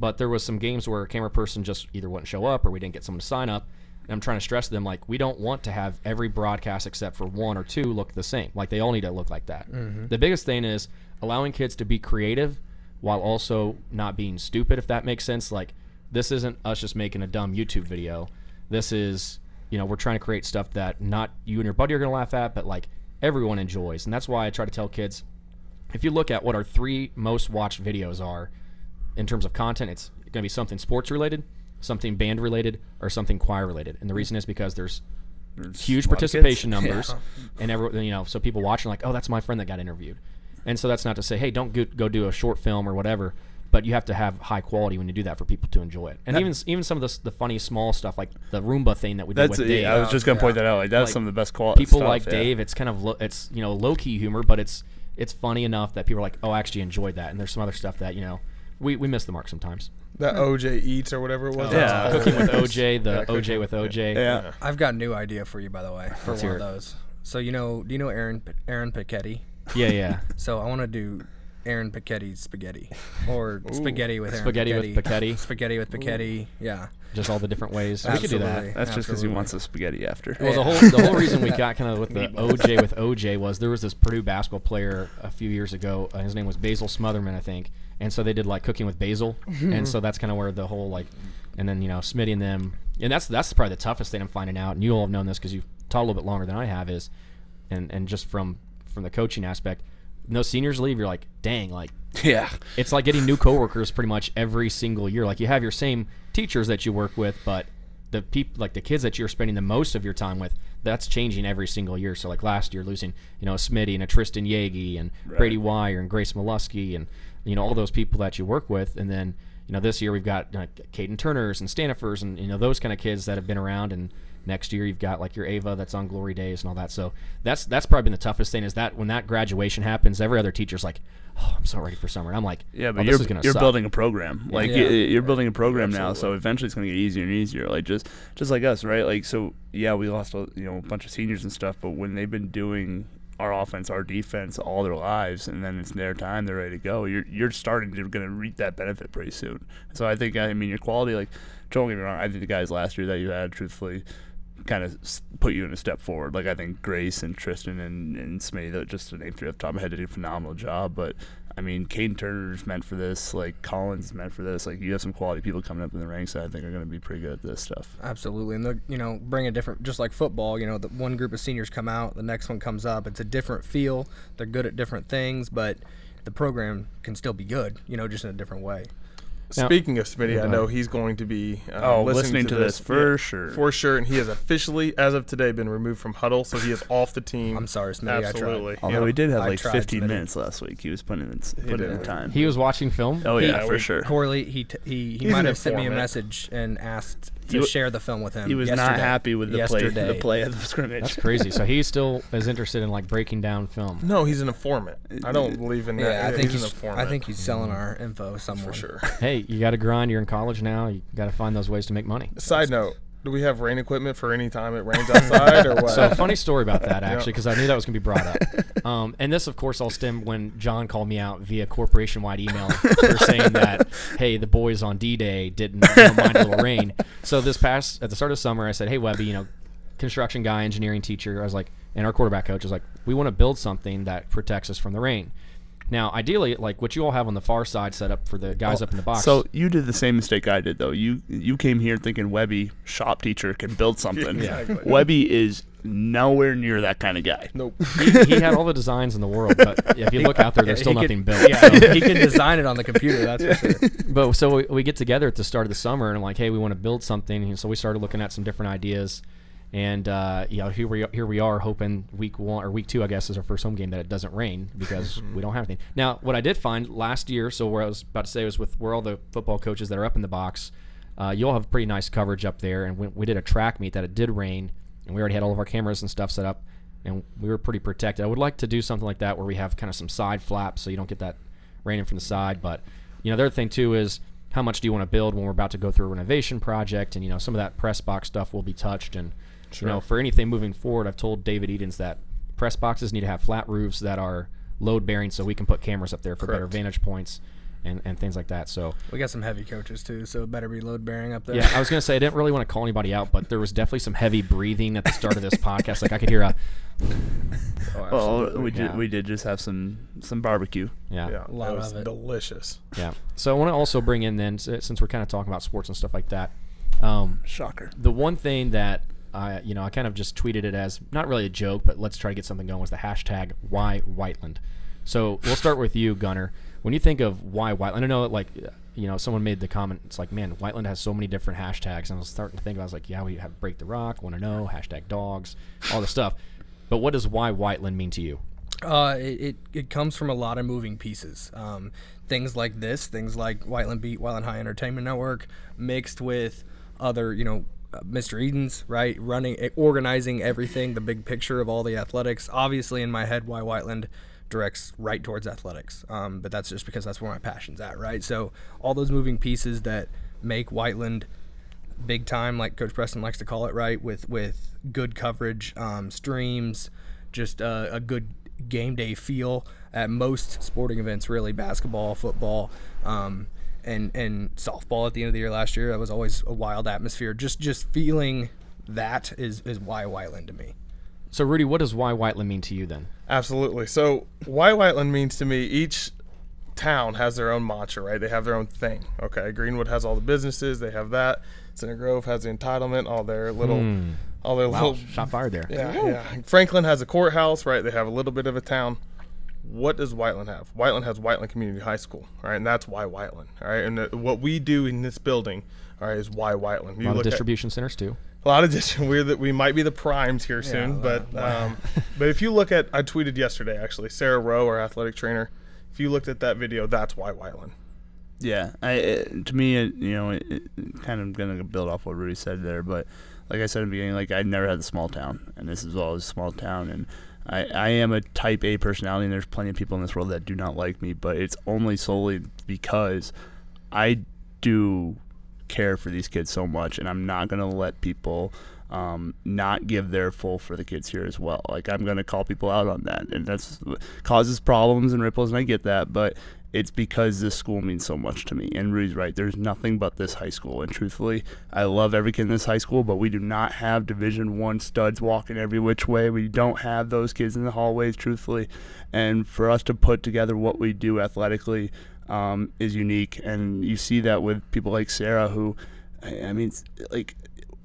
But there was some games where a camera person just either wouldn't show up or we didn't get someone to sign up. And I'm trying to stress to them like we don't want to have every broadcast except for one or two look the same. Like they all need to look like that. Mm-hmm. The biggest thing is allowing kids to be creative while also not being stupid if that makes sense. Like this isn't us just making a dumb YouTube video. This is, you know, we're trying to create stuff that not you and your buddy are going to laugh at, but like everyone enjoys. And that's why I try to tell kids if you look at what our three most watched videos are in terms of content, it's going to be something sports related, something band related, or something choir related. And the reason is because there's There's huge a lot of kids. participation numbers, and every you know, so people watching like, oh, that's my friend that got interviewed, and so that's not to say, hey, don't go, go do a short film or whatever, but you have to have high quality when you do that for people to enjoy it, and even even some of the s- the funny small stuff like the Roomba thing that we did with it. Dave. I was just gonna Yeah. point that out. Like that's Like, some of the best quality. people stuff, like yeah. Dave, it's kind of lo- it's you know low key humor, but it's it's funny enough that people are like, oh, I actually enjoyed that, and there's some other stuff that you know we, we miss the mark sometimes. That OJ eats or whatever it was. Yeah. Uh, cooking with. OJ, the Yeah, OJ with OJ. Yeah. I've got a new idea for you, by the way, for Let's one of those. So you know, do you know Aaron Aaron Piketty? yeah, yeah. So I want to do Aaron Piketty's spaghetti, or spaghetti with Aaron Spaghetti with Piketty. Piketty. Spaghetti with Piketty. Yeah. Just all the different ways. We could do that. Absolutely. That's just because he Absolutely. wants the spaghetti after. Well, the whole the whole reason we got kind of with the OJ with OJ was there was this Purdue basketball player a few years ago. Uh, his name was Basil Smotherman, I think, and so they did like cooking with basil, and so that's kind of where the whole like, and then you know Smitty and them, and that's that's probably the toughest thing I'm finding out. And you all have known this because you've taught a little bit longer than I have. Is, and and just from from the coaching aspect, no seniors leave. You're like, dang, like yeah. it's like getting new coworkers pretty much every single year. Like you have your same teachers that you work with, but the people like the kids that you're spending the most of your time with, that's changing every single year. So like last year losing, you know, a Smitty and a Tristan Yagi and Right. Brady Wire and Grace Mollusky and you know all those people that you work with, and then you know this year we've got uh, Caden Turners and Stanifers and you know those kind of kids that have been around and. Next year you've got like your Ava that's on Glory Days and all that. So that's that's probably been the toughest thing is that when that graduation happens, every other teacher's like, "Oh, I'm so ready for summer." And I'm like, Yeah, oh, but this you're is gonna you're suck. building a program. Like Yeah. y- you're building a program now, so eventually it's gonna get easier and easier. Like just just like us, right? Like so, yeah, we lost a, you know a bunch of seniors and stuff, but when they've been doing our offense, our defense all their lives, and then it's their time, they're ready to go. You're you're starting to gonna reap that benefit pretty soon. So I think I mean your quality, like don't get me wrong, I think the guys last year that you had, truthfully. Kind of put you in a step forward. Like I think Grace and Tristan and and Smitty, that just to name three off the top of my head, did a phenomenal job. But I mean, Caden Turner's meant for this. Like Collins is meant for this. Like you have some quality people coming up in the ranks that I think are going to be pretty good at this stuff. Absolutely, and the you know bring a different, just like football. You know, the one group of seniors come out, the next one comes up. It's a different feel. They're good at different things, but the program can still be good. You know, just in a different way. Now- Speaking of Smitty, I know he's going to be uh, Oh, listening, listening to, to this for sure. for sure, and he has officially, as of today, been removed from Hudl, so he is off the team. I'm sorry, Smitty. Absolutely. I tried. Although Yeah. he did have I like 15 Smitty. minutes last week. He was putting in, putting in time. He was watching film. oh He- yeah, for sure. Corley, he t- he, he He's might have sent me a message and asked to He share the film with him. He was not happy with the play, the play of the scrimmage. That's crazy. So he still is interested in like breaking down film. no, he's an informant. I don't believe in that. Yeah, I think he's, he's. an informant. I think he's selling our info somewhere. for sure. Hey, you got to grind. You're in college now. You got to find those ways to make money. Side note: Do we have rain equipment for any time it rains outside, or what? So funny story about that actually, because I knew that was going to be brought up. Um, and this, of course, all stemmed when John called me out via corporation-wide email for saying that, hey, the boys on D-Day didn't you know, mind a little rain. So this past at the start of summer, I said, hey, Webby, you know, construction guy, engineering teacher. I was like, and our quarterback coach was like, we want to build something that protects us from the rain. Now, ideally, like what you all have on the far side set up for the guys oh, up in the box. So you did the same mistake I did, though. You you came here thinking Webby, shop teacher, can build something. Exactly. Webby is nowhere near that kind of guy. nope. he, he had all the designs in the world, but if you look out there, there's Yeah, still he nothing could, built. Yeah, So- he can design it on the computer. That's for sure. but so we, we get together at the start of the summer and I'm like, hey, we want to build something. And so we started looking at some different ideas, and uh, you know, here we here we are, hoping week one or week two, I guess, is our first home game that it doesn't rain because we don't have anything. Now, what I did find last year, so where I was about to say was with where all the football coaches that are up in the box, uh, you all have pretty nice coverage up there, and we, we did a track meet that it did rain, and we already had all of our cameras and stuff set up. And we were pretty protected. I would like to do something like that where we have kind of some side flaps so you don't get that raining from the side. But you know, the other thing too is how much do you want to build when we're about to go through a renovation project, and you know, some of that press box stuff will be touched. And you know, for anything moving forward, I've told David Edens that press boxes need to have flat roofs that are load bearing, so we can put cameras up there for better vantage points and, and things like that. So We got some heavy coaches too, so it better be load bearing up there. yeah, I was gonna say I didn't really want to call anybody out, but there was definitely some heavy breathing at the start of this podcast. Like I could hear a Oh, Well, absolutely. we did we did just have some some barbecue. yeah. yeah, a lot that was of it. delicious. Yeah. So I want to also bring in then, since we're kind of talking about sports and stuff like that, um, Shocker. the one thing that I, you know, I kind of just tweeted it as not really a joke, but let's try to get something going was the hashtag Why Whiteland. So we'll start with you, Gunnar. When you think of why Whiteland, I know like, you know, someone made the comment. It's like, man, Whiteland has so many different hashtags. And I was starting to think, I was like, yeah, we have Break the Rock, Want to Know, hashtag Dogs, all the stuff. But what does why Whiteland mean to you? Uh, it, it, it comes from a lot of moving pieces. Um, things like this, things like Whiteland Beat, Whiteland High Entertainment Network, mixed with other, you know, Mr. Edens, right? Running, eh, organizing everything, the big picture of all the athletics. Obviously, in my head, why Whiteland directs right towards athletics. Um, but that's just because that's where my passion's at, right? So all those moving pieces that make Whiteland big time, like Coach Preston likes to call it, right? With with good coverage, um, streams, just a good game day feel at most sporting events, really basketball, football, um, and and softball at the end of the year last year. That was always a wild atmosphere. Just just feeling that is is why Whiteland to me. So Rudy, what does why Whiteland mean to you then? Absolutely. So, why Whiteland means to me, each town has their own mantra, right? They have their own thing. Okay, Greenwood has all the businesses, they have that. Center Grove has the entitlement, all their little, hmm. all their Wow, little. shot fired there. Yeah, yeah. Franklin has a courthouse, right? They have a little bit of a town. What does Whiteland have? Whiteland has Whiteland Community High School, all right, and that's why Whiteland, all right. And the, what we do in this building, all right, is why Whiteland. A lot of look at- distribution centers too. a lot of dis- we're that we might be the primes here soon, but um, but if you look at I tweeted yesterday actually Sarah Rowe, our athletic trainer. If you looked at that video, that's why Whiteland. Yeah, I it, to me, it, you know, it, it, kind of gonna build off what Rudy said there, but like I said in the beginning, like I never had a small town, and this is always a small town, and I, I am a Type A personality, and there's plenty of people in this world that do not like me, but it's only solely because I do care for these kids so much, and I'm not gonna let people um, not give their full for the kids here as well. Like I'm gonna call people out on that, and that's causes problems and ripples, and I get that, but it's because this school means so much to me. And Rudy's right. There's nothing but this high school, and truthfully, I love every kid in this high school, but we do not have Division One studs walking every which way. We don't have those kids in the hallways, truthfully, and for us to put together what we do athletically um, is unique. And you see that with people like Sarah, who, I I mean, like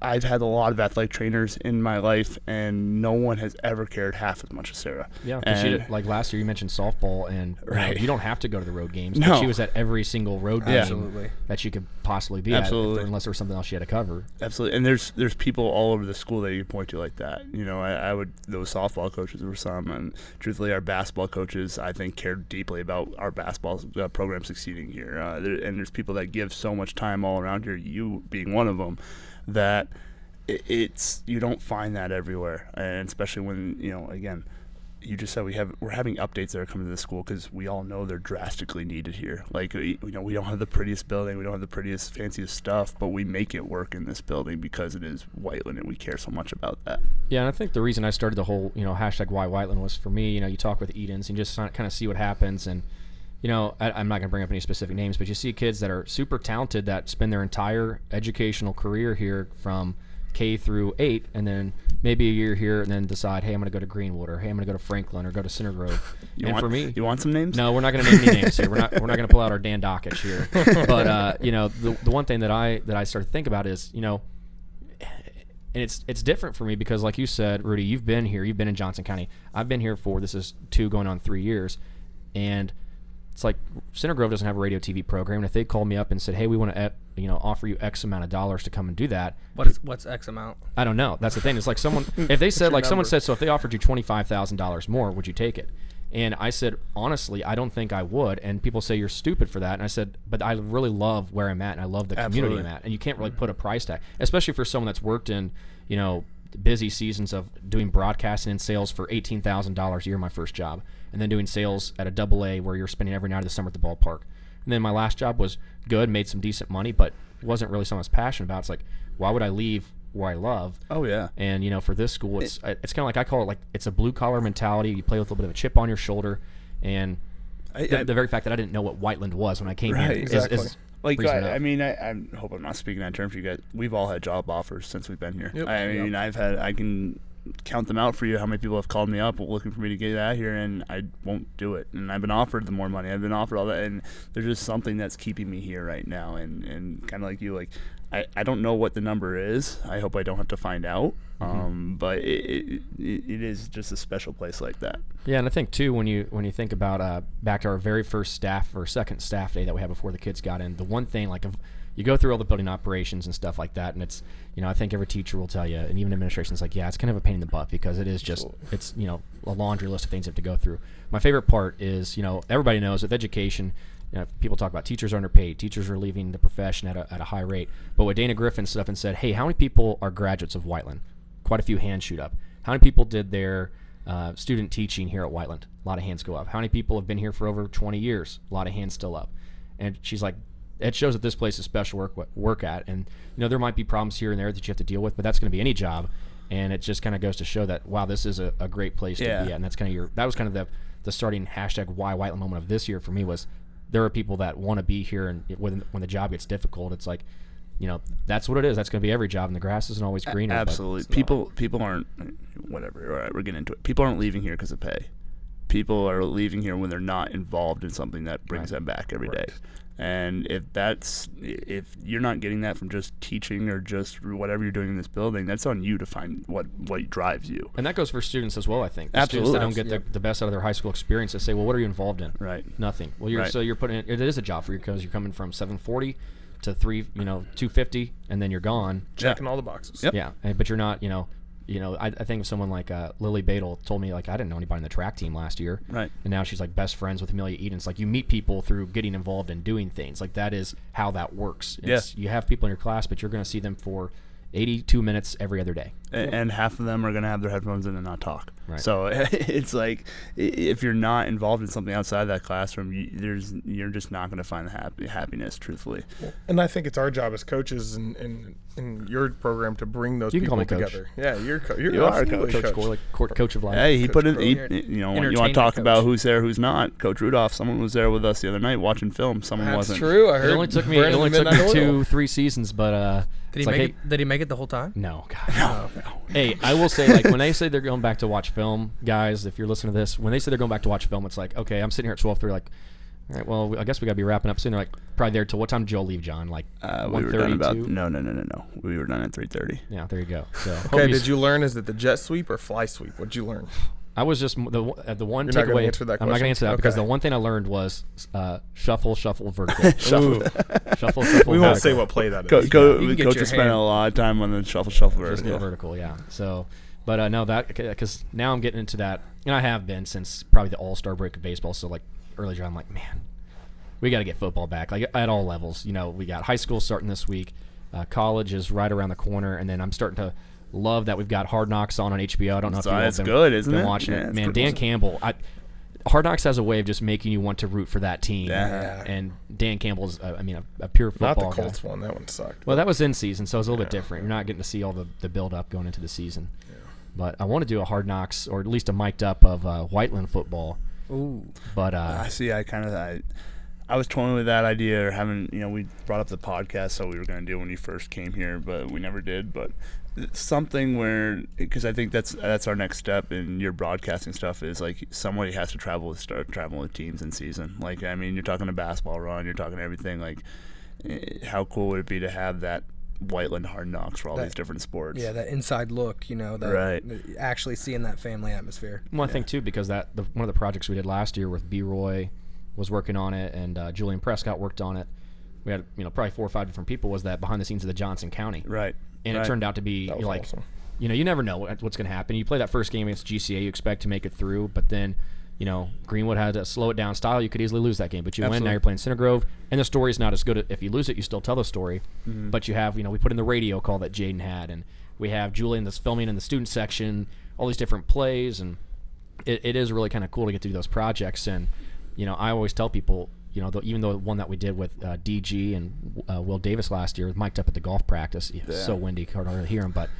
I've had a lot of athletic trainers in my life, and no one has ever cared half as much as Sarah. Yeah, 'cause she And- did, like last year you mentioned softball, and you, know, you don't have to go to the road games. No. But she was at every single road game Absolutely. that she could possibly be at, Absolutely. there- unless there was something else she had to cover. Absolutely, and there's there's people all over the school that you point to like that. You know, I, I would those softball coaches were some, and truthfully, our basketball coaches I think care deeply about our basketball uh, program succeeding here. Uh, there, and there's people that give so much time all around here. You being one of them, that it's you don't find that everywhere, and especially when you know again. You just said we have we're having updates that are coming to the school because we all know they're drastically needed here. Like you know we don't have the prettiest building, we don't have the prettiest fanciest stuff, but we make it work in this building because it is Whiteland and we care so much about that. Yeah, and I think the reason I started the whole, you know, hashtag why Whiteland was for me, you know, you talk with Edens and just kind of see what happens. And, you know, I, I'm not going to bring up any specific names, but you see kids that are super talented that spend their entire educational career here from K through eight, and then maybe a year here, and then decide, hey, I'm going to go to Greenwood, or hey, I'm going to go to Franklin, or go to Center Grove. You and want, for me, you want some names? no, we're not going to name any names here. We're not. We're not going to pull out our Dan Dakich here. But uh, you know, the, the one thing that I that I started to think about is, you know, and it's it's different for me because, like you said, Rudy, you've been here. You've been in Johnson County. I've been here for this is two going on three years, and it's like Center Grove doesn't have a radio TV program. And if they called me up and said, "Hey, we want to, eh, you know, offer you X amount of dollars to come and do that," What is what's X amount? I don't know. That's the thing. It's like someone if they said like someone said so if they offered you twenty five thousand dollars more, would you take it? And I said honestly, I don't think I would. And people say you're stupid for that. And I said, but I really love where I'm at, and I love the community I'm at. And you can't really mm-hmm. put a price tag, especially for someone that's worked in you know busy seasons of doing broadcasting and sales for eighteen thousand dollars a year. My first job, and then doing sales at a double A where you're spending every night of the summer at the ballpark. And then my last job was good, made some decent money, but wasn't really something I was passionate about. It's like, why would I leave where I love? Oh yeah. And you know, for this school, it's it's kind of like I call it like it's a blue collar mentality. You play with a little bit of a chip on your shoulder, and I, the, I- the very fact that I didn't know what Whiteland was when I came here Right, is, exactly. is like I. I mean, I, I hope I'm not speaking out of terms for you guys. We've all had job offers since we've been here. Yep. I mean, I've had I can count them out for you how many people have called me up looking for me to get out of here and I won't do it. And I've been offered the more money. I've been offered all that and there's just something that's keeping me here right now and and kind of like you like I, I don't know what the number is. I hope I don't have to find out. Um, but it, it, it, is just a special place like that. Yeah, and I think too when you when you think about uh, back to our very first staff or second staff day that we had before the kids got in, the one thing like if you go through all the building operations and stuff like that, and it's you know I think every teacher will tell you, and even administration's like, yeah, it's kind of a pain in the butt because it is just it's you know a laundry list of things you have to go through. My favorite part is you know everybody knows with education. You know, people talk about teachers are underpaid, teachers are leaving the profession at a, at a high rate. But what Dana Griffin stood up and said, hey, how many people are graduates of Whiteland? Quite a few hands shoot up. How many people did their uh, student teaching here at Whiteland? A lot of hands go up. How many people have been here for over 20 years? A lot of hands still up. And she's like, it shows that this place is special work work at. And you know there might be problems here and there that you have to deal with, but that's going to be any job. And it just kind of goes to show that wow, this is a, a great place Yeah. to be at. And that's kind of your that was kind of the the starting hashtag why Whiteland moment of this year for me was there are people that want to be here, and when when the job gets difficult, it's like. You know that's what it is. That's going to be every job, and the grass isn't always greener. Absolutely. People people aren't whatever. All right, we're getting into it. People aren't leaving here because of pay. People are leaving here when they're not involved in something that brings them back every day. And if that's if you're not getting that from just teaching or just whatever you're doing in this building, that's on you to find what what drives you. And that goes for students as well. I think the students Absolutely. that don't get the, the best out of their high school experience, they say, "Well, what are you involved in?" Right. Nothing. Well, you're Right. so you're putting it, it is a job for you because you're coming from 740 to three, you know, 250, and then you're gone. Checking all the boxes. Yep. Yeah, and, but you're not, you know, you know. I, I think of someone like uh, Lily Badel told me like I didn't know anybody in the track team last year, Right. And now she's like best friends with Amelia Eden. It's like you meet people through getting involved and doing things. Like that is how that works. It's, You have people in your class, but you're going to see them for 82 minutes every other day. A- and half of them are going to have their headphones in and not talk. Right. So it's like if you're not involved in something outside that classroom, you, there's you're just not going to find the happy, happiness. Truthfully, And I think it's our job as coaches and in, in, your program to bring those You people me coach. together. Yeah, you're co- you're You are a absolutely coach. Coach, Corley, court, coach of life. hey, he Coach put in. He, You're know, you want to entertainment talk about who's there, who's not. Coach Rudolf, someone was there with us the other night watching film. Someone That's wasn't. true. I heard It only took me. It only took me two, three seasons, but uh, Did he it's like, make hey, it? Did he make it the whole time? No, God. Hey, I will say, like, when they say they're going back to watch film, guys, if you're listening to this, when they say they're going back to watch film, it's like, okay, I'm sitting here at 12:30, like, All right. Well, I guess we got to be wrapping up soon. They're like probably there till what time did Joel leave, John? Like Uh, we one were done about no, no, no, no, no. We were done at three thirty. Yeah, there you go. So Okay, did you learn? Is it the jet sweep or fly sweep? What'd you learn? I was just the one- uh, the one You're takeaway. answer that I'm not gonna answer that because the one thing I learned was uh, shuffle, shuffle, vertical. Ooh, shuffle, shuffle. we won't say what play that is. Co- co- You can coach has spent a lot of time on the shuffle, shuffle Just vertical. the vertical, yeah. So, but uh, no, that because now I'm getting into that, and I have been since probably the All Star break of baseball. So like early John, I'm like, man, we got to get football back, like at all levels. You know, we got high school starting this week, uh, college is right around the corner, and then I'm starting to love that we've got Hard Knocks on on HBO. I don't know So if you've it's been, good, isn't been it? watching Yeah, it. Man, Dan awesome. Campbell, I. Hard Knocks has a way of just making you want to root for that team, Yeah. and Dan Campbell's, uh, I mean, a, a pure Not football the guy. Colts one. That one sucked. Well, that was in season, so it was a little bit different. You're not getting to see all the, the build up going into the season. But I want to do a hard knocks or at least a mic'd up of uh, Whiteland football. Ooh. But uh, I see. I kind of I, I was toying with that idea, or having you know, we brought up the podcast, so we were going to do when you first came here, but we never did. But it's something where, because I think that's that's our next step in your broadcasting stuff is like somebody has to travel with start traveling with teams in season. Like I mean, you're talking a basketball run, you're talking everything. Like, eh, how cool would it be to have that Whiteland hard knocks for all That- these different sports? Yeah, that inside look, you know, that Right. actually seeing that family atmosphere. one thing too, because that the, one of the projects we did last year with B. Roy was working on it, and uh, Julian Prescott worked on it. We had you know probably four or five different people. Was that behind the scenes of the Johnson County? right. And right. it turned out to be you're like awesome. you know you never know what, what's going to happen you play that first game against gca you expect to make it through but then you know greenwood had a slow it down style you could easily lose that game but you win now you're playing center grove and the story's not as good if you lose it you still tell the story Mm-hmm. but you have you know we put in the radio call that jaden had and we have julian that's filming in the student section all these different plays and it, it is really kind of cool to get to do those projects and you know i always tell people you know the, even though the one that we did with uh, dg and uh, will davis last year mic'd up at the golf practice. It's so windy hard to hear him but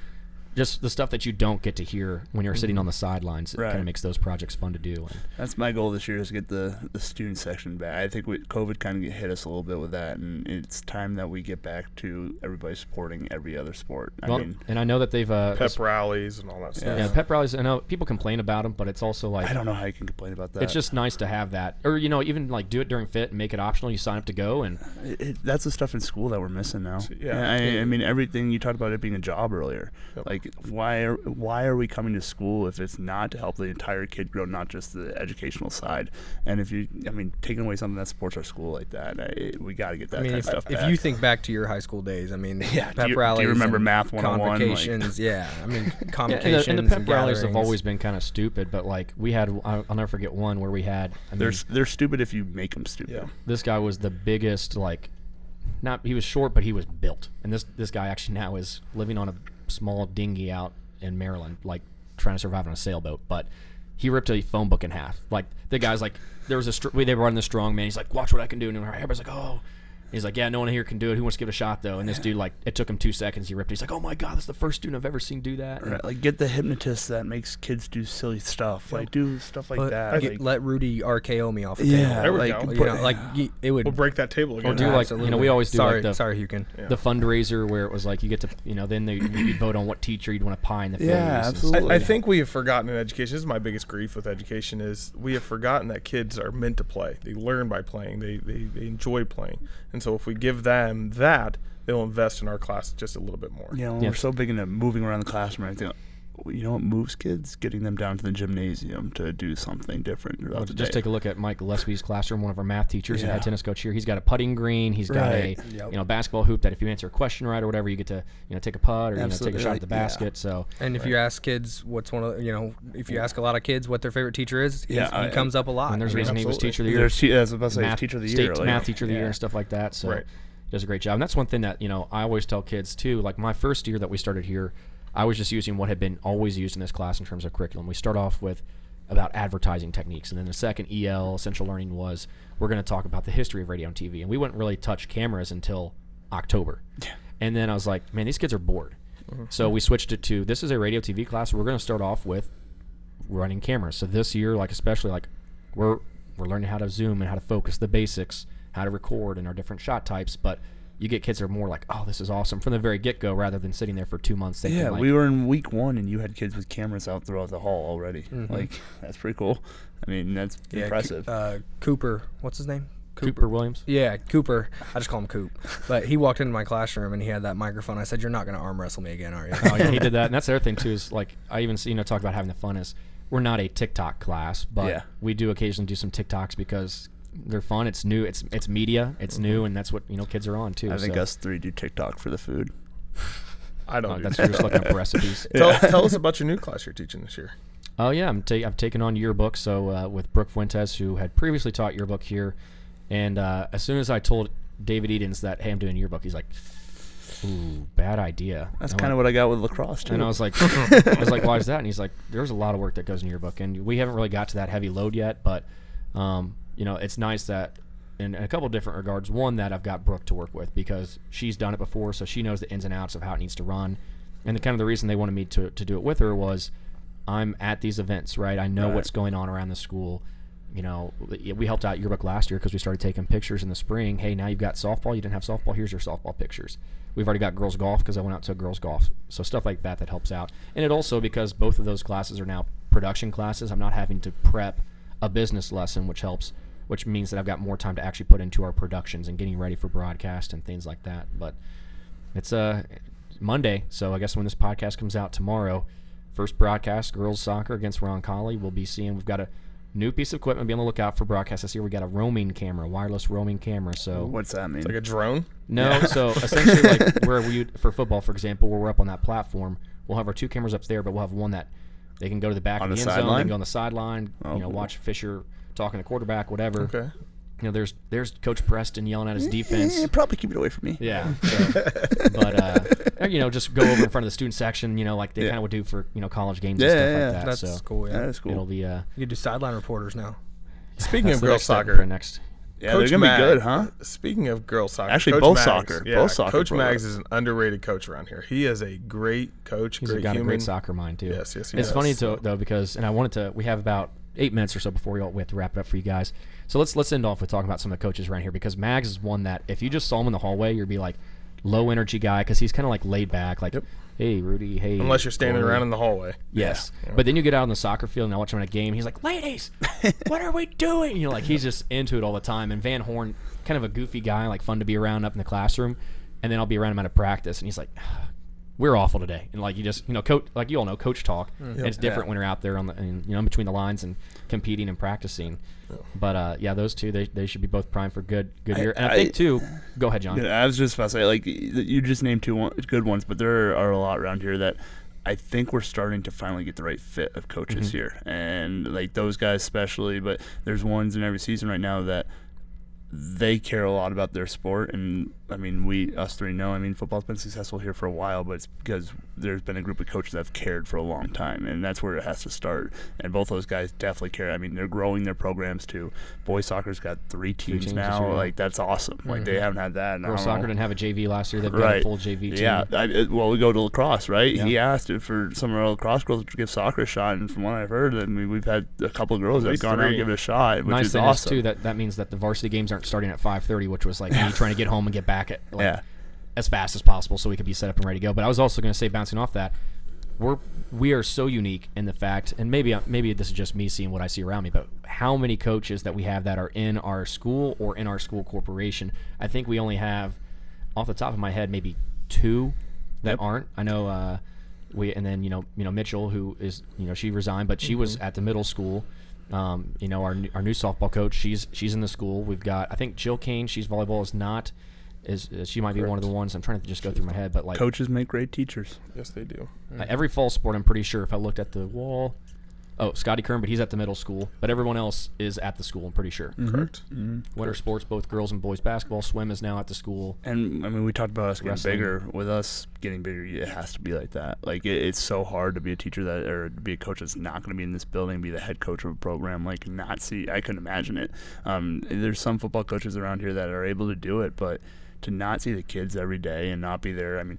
just the stuff that you don't get to hear when you're sitting on the sidelines it kind of makes those projects fun to do and That's my goal this year is to get the, the student section back. I think we, COVID kind of hit us a little bit with that, and it's time that we get back to everybody supporting every other sport. I well, mean, and i know that they've uh, Pep rallies and all that stuff. yeah, pep rallies i know people complain about them but it's also like I don't know how you can complain about that. it's just nice to have that or you know even like do it during fit and make it optional you sign up to go and It, it, that's the stuff in school that we're missing now. Yeah. I, I mean everything you talked about it being a job earlier. Yep. Like why are why are we coming to school if it's not to help the entire kid grow, not just the educational side? And if you, I mean, taking away something that supports our school like that, I, we got to get that I mean, kind if, of stuff if back. you think back to your high school days, I mean, Yeah, do pep you- do you rallies. remember and Math 101, like- yeah. I mean, Yeah, and, the, and the pep and rallies have always been kind of stupid, but like we had, I'll, I'll never forget one where we had. I mean, they're they're stupid if you make them stupid. Yeah. this guy was the biggest, like, not he was short, but he was built. And this this guy actually now is living on a small dinghy out in Maryland, like trying to survive on a sailboat. But he ripped a phone book in half. Like the guy's like, there was a str- they were running the strong man. He's like, watch what I can do, and everybody's like, oh. He's like, yeah, no one here can do it. Who wants to give it a shot though? And this dude, like, it took him two seconds. He ripped. it. He's like, oh my god, that's the first student I've ever seen do that. And- Right, like get the hypnotist that makes kids do silly stuff. Like do stuff like Let, that. get- like- let Rudy RKO me off the yeah, table. There we like go. You know, like y- it would. We'll break that table again. Or do like you know we always do sorry, like the sorry, Hukin. Yeah. the fundraiser where it was like you get to you know then they, you vote on what teacher you'd want to pie in the Yeah, and stuff. absolutely. I, I think we have forgotten in education. This is my biggest grief with education is we have forgotten that kids are meant to play. They learn by playing. They they, they enjoy playing. And so if we give them that, they'll invest in our class just a little bit more. you know, Yeah. we're so big into moving around the classroom and everything. You know what moves kids? Getting them down to the gymnasium to do something different throughout Well, just day. take a look at Mike Gillespie's classroom, one of our math teachers and Yeah. head tennis coach here. He's got a putting green. He's got Right. a Yep. you know basketball hoop that if you answer a question right or whatever, you get to you know take a putt or you know, take a shot at the Yeah. basket. So And if you ask kids what's one of the, you know, if you ask a lot of kids what their favorite teacher is, he's- Yeah, he I- comes up a lot. and there's I a mean, reason he was teacher of the year. There's, te- I about to say math, teacher of the state year. like- math teacher of the year and stuff like that. So Right. does a great job. And that's one thing that you know I always tell kids too. Like my first year that we started here, I was just using what had been always used in this class in terms of curriculum. We start off with about advertising techniques, and then the second EL essential learning was we're going to talk about the history of radio and TV, and we wouldn't really touch cameras until October. And then I was like, man, these kids are bored. Mm-hmm. So we switched it to this is a radio TV class. We're going to start off with running cameras. So this year, like especially like we're we're learning how to zoom and how to focus, the basics, how to record and our different shot types. But you get kids that are more like, oh, this is awesome from the very get go, rather than sitting there for two months. Thinking Yeah, like, we were in week one, and you had kids with cameras out throughout the hall already. Like that's pretty cool. I mean, that's Yeah, Co- impressive. uh, Cooper, what's his name? Cooper Williams. Yeah, Cooper. I just call him Coop. But he walked into my classroom and he had that microphone. I said, "You're not going to arm wrestle me again, are you?" oh, yeah, he did that, and that's the other thing too. Is like I even see, you know talk about having the fun is we're not a TikTok class, but Yeah. we do occasionally do some TikToks because they're fun. It's new. It's it's media. It's new, and that's what you know kids are on too. I think so. us three do TikTok for the food. I don't. Oh, do that's that. you're just looking up recipes. tell, tell us about your new class you're teaching this year. Oh yeah, I'm ta- I've taken on yearbook. So uh, with Brooke Fuentes, who had previously taught yearbook here, and uh, as soon as I told David Edens that hey, I'm doing yearbook, he's like, "Ooh, bad idea." That's kind of what I got with lacrosse too. And I was like, I was like, why is that? And he's like, there's a lot of work that goes in your book, and we haven't really got to that heavy load yet. But, um, you know, it's nice that in a couple different regards. One that I've got Brooke to work with because she's done it before, so she knows the ins and outs of how it needs to run. And the kind of the reason they wanted me to to do it with her was, I'm at these events, right? I know Right. what's going on around the school. You know, we helped out yearbook last year because we started taking pictures in the spring. Hey, now you've got softball. You didn't have softball. Here's your softball pictures. We've already got girls golf because I went out to girls golf. So stuff like that that helps out. And it also because both of those classes are now production classes. I'm not having to prep a business lesson, which helps. Which means that I've got more time to actually put into our productions and getting ready for broadcast and things like that. But it's uh, Monday, so I guess when this podcast comes out tomorrow, first broadcast girls soccer against Roncalli. We'll be seeing we've got a new piece of equipment. Be on the lookout for broadcast this year. We got a roaming camera, wireless roaming camera. So What's that mean? It's like a drone. no, so essentially, like where we for football, for example, where we're up on that platform, we'll have our two cameras up there, but we'll have one that they can go to the back On of the the end zone, they can go on the sideline, Oh, you know, cool. watch Fisher talking to quarterback, whatever. Okay. You know, there's there's Coach Preston yelling at his defense. Eh, probably keep it away from me. Yeah. So, but uh, you know, just go over in front of the student section. You know, like they Yeah. kind of would do for you know college games Yeah, and stuff yeah, yeah. like that. That's so cool. Yeah. That is cool. it'll be uh, You could do sideline reporters now. Speaking of the girls soccer, next. Yeah, Coach they're gonna Mag- be good, huh? Speaking of girls soccer, Actually, Coach both Mags, soccer. Yeah, Both soccer Coach programs. Mags is an underrated coach around here. He is a great coach. He's great got human. a great soccer mind too. Yes, yes, he it's does. funny to, though because, and I wanted to. We have about eight minutes or so before we, all, we have to wrap it up for you guys. So let's let's end off with talking about some of the coaches around here because Mags is one that if you just saw him in the hallway, you'd be like low energy guy because he's kind of like laid back, like hey Rudy, hey. Unless you're standing Corey." around in the hallway. Yes. Yeah. But then you get out on the soccer field and I watch him in a game. He's like, ladies, what are we doing? You know, like he's just into it all the time. And Van Horn, kind of a goofy guy, like fun to be around up in the classroom. And then I'll be around him at a practice and he's like, we're awful today. And like you just, you know, coach, like you all know, coach talk. And it's different Yeah. when you're out there on the, and, you know, in between the lines and competing and practicing. But uh, yeah, those two, they, they should be both primed for good good I- year. And I, I- think too, go ahead, John. Yeah, I was just about to say, like, you just named two one, good ones, but there are a lot around here that I think we're starting to finally get the right fit of coaches Mm-hmm. here, and like those guys especially. But there's ones in every season right now that they care a lot about their sport, and I mean, we us three know. I mean, football's been successful here for a while, but it's because there's been a group of coaches that have cared for a long time, and that's where it has to start. And both those guys definitely care. I mean, they're growing their programs too. Boys soccer's got three teams, teams now. like that's awesome. Like they mm-hmm. haven't had that. Girls don't know, soccer didn't have a JV last year. They've got a full JV team. yeah, I, well, we go to lacrosse, right? Yeah. He asked if for some of our lacrosse girls to give soccer a shot, and from what I've heard, I mean, we've had a couple of girls that have least gone out and three. give it a shot, which nice is thing awesome. too that that means that the varsity games aren't starting at 5:30, which was like me trying to get home and get back at like, Yeah. as fast as possible so we could be set up and ready to go. But I was also going to say, bouncing off that, we're we are so unique in the fact, and maybe maybe this is just me seeing what I see around me, but how many coaches that we have that are in our school or in our school corporation? I think we only have, off the top of my head, maybe two that Yep. aren't. I know. Uh, we and then you know you know Mitchell who is you know she resigned but she was at the middle school um, you know our, new- our new softball coach she's she's in the school we've got I think Jill Kane she's volleyball is not is, is she might be one of the ones I'm trying to just go through my head but like Coaches make great teachers. Yes, they do. uh, every fall sport I'm pretty sure if I looked at the wall oh Scotty Kern but he's at the middle school but everyone else is at the school I'm pretty sure Correct. winter sports both girls and boys basketball swim is now at the school And I mean, we talked about us getting Wrestling. bigger. With us getting bigger, it has to be like that. Like it, it's so hard to be a teacher that or to be a coach that's not going to be in this building, be the head coach of a program. Like not see, I couldn't imagine it. Um, there's some football coaches around here that are able to do it, but to not see the kids every day and not be there. I mean,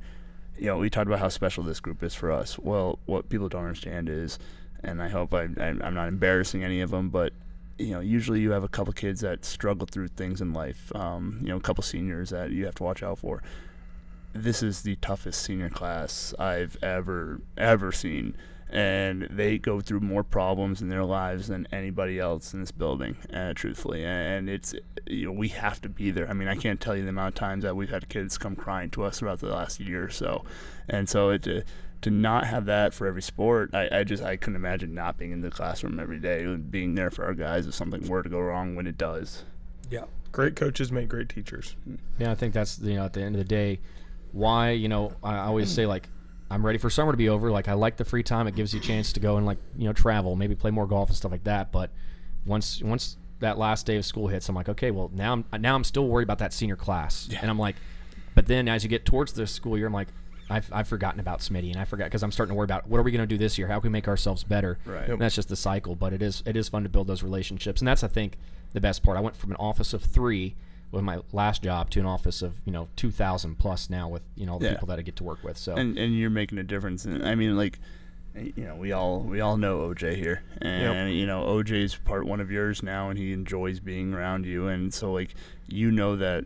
you know, we talked about how special this group is for us. Well, what people don't understand is, and I hope I, I'm not embarrassing any of them, but you know, usually you have a couple kids that struggle through things in life. Um, you know, a couple seniors that you have to watch out for. This is the toughest senior class I've ever ever seen, and they go through more problems in their lives than anybody else in this building. Uh, truthfully, and it's you know we have to be there. I mean, I can't tell you the amount of times that we've had kids come crying to us throughout the last year or so, and so it. Uh, to not have that for every sport, I, I just I couldn't imagine not being in the classroom every day, and being there for our guys if something were to go wrong when it does. Yeah. Great coaches make great teachers. Yeah, I think that's you know at the end of the day, why you know I always say like I'm ready for summer to be over. Like I like the free time; it gives you a chance to go and like you know travel, maybe play more golf and stuff like that. But once once that last day of school hits, I'm like, okay, well now I'm now I'm still worried about that senior class, Yeah. and I'm like, but then as you get towards the school year, I'm like. I've, I've forgotten about Smitty, and I forgot because I'm starting to worry about what are we going to do this year? How can we make ourselves better? Right. And that's just the cycle, but it is it is fun to build those relationships, and that's I think the best part. I went from an office of three with my last job to an office of you know 2,000 plus now with you know the Yeah. people that I get to work with. So and and you're making a difference. And I mean, like, you know, we all we all know OJ here, and you know, OJ's part one of yours now, and he enjoys being around you, and so like, you know that.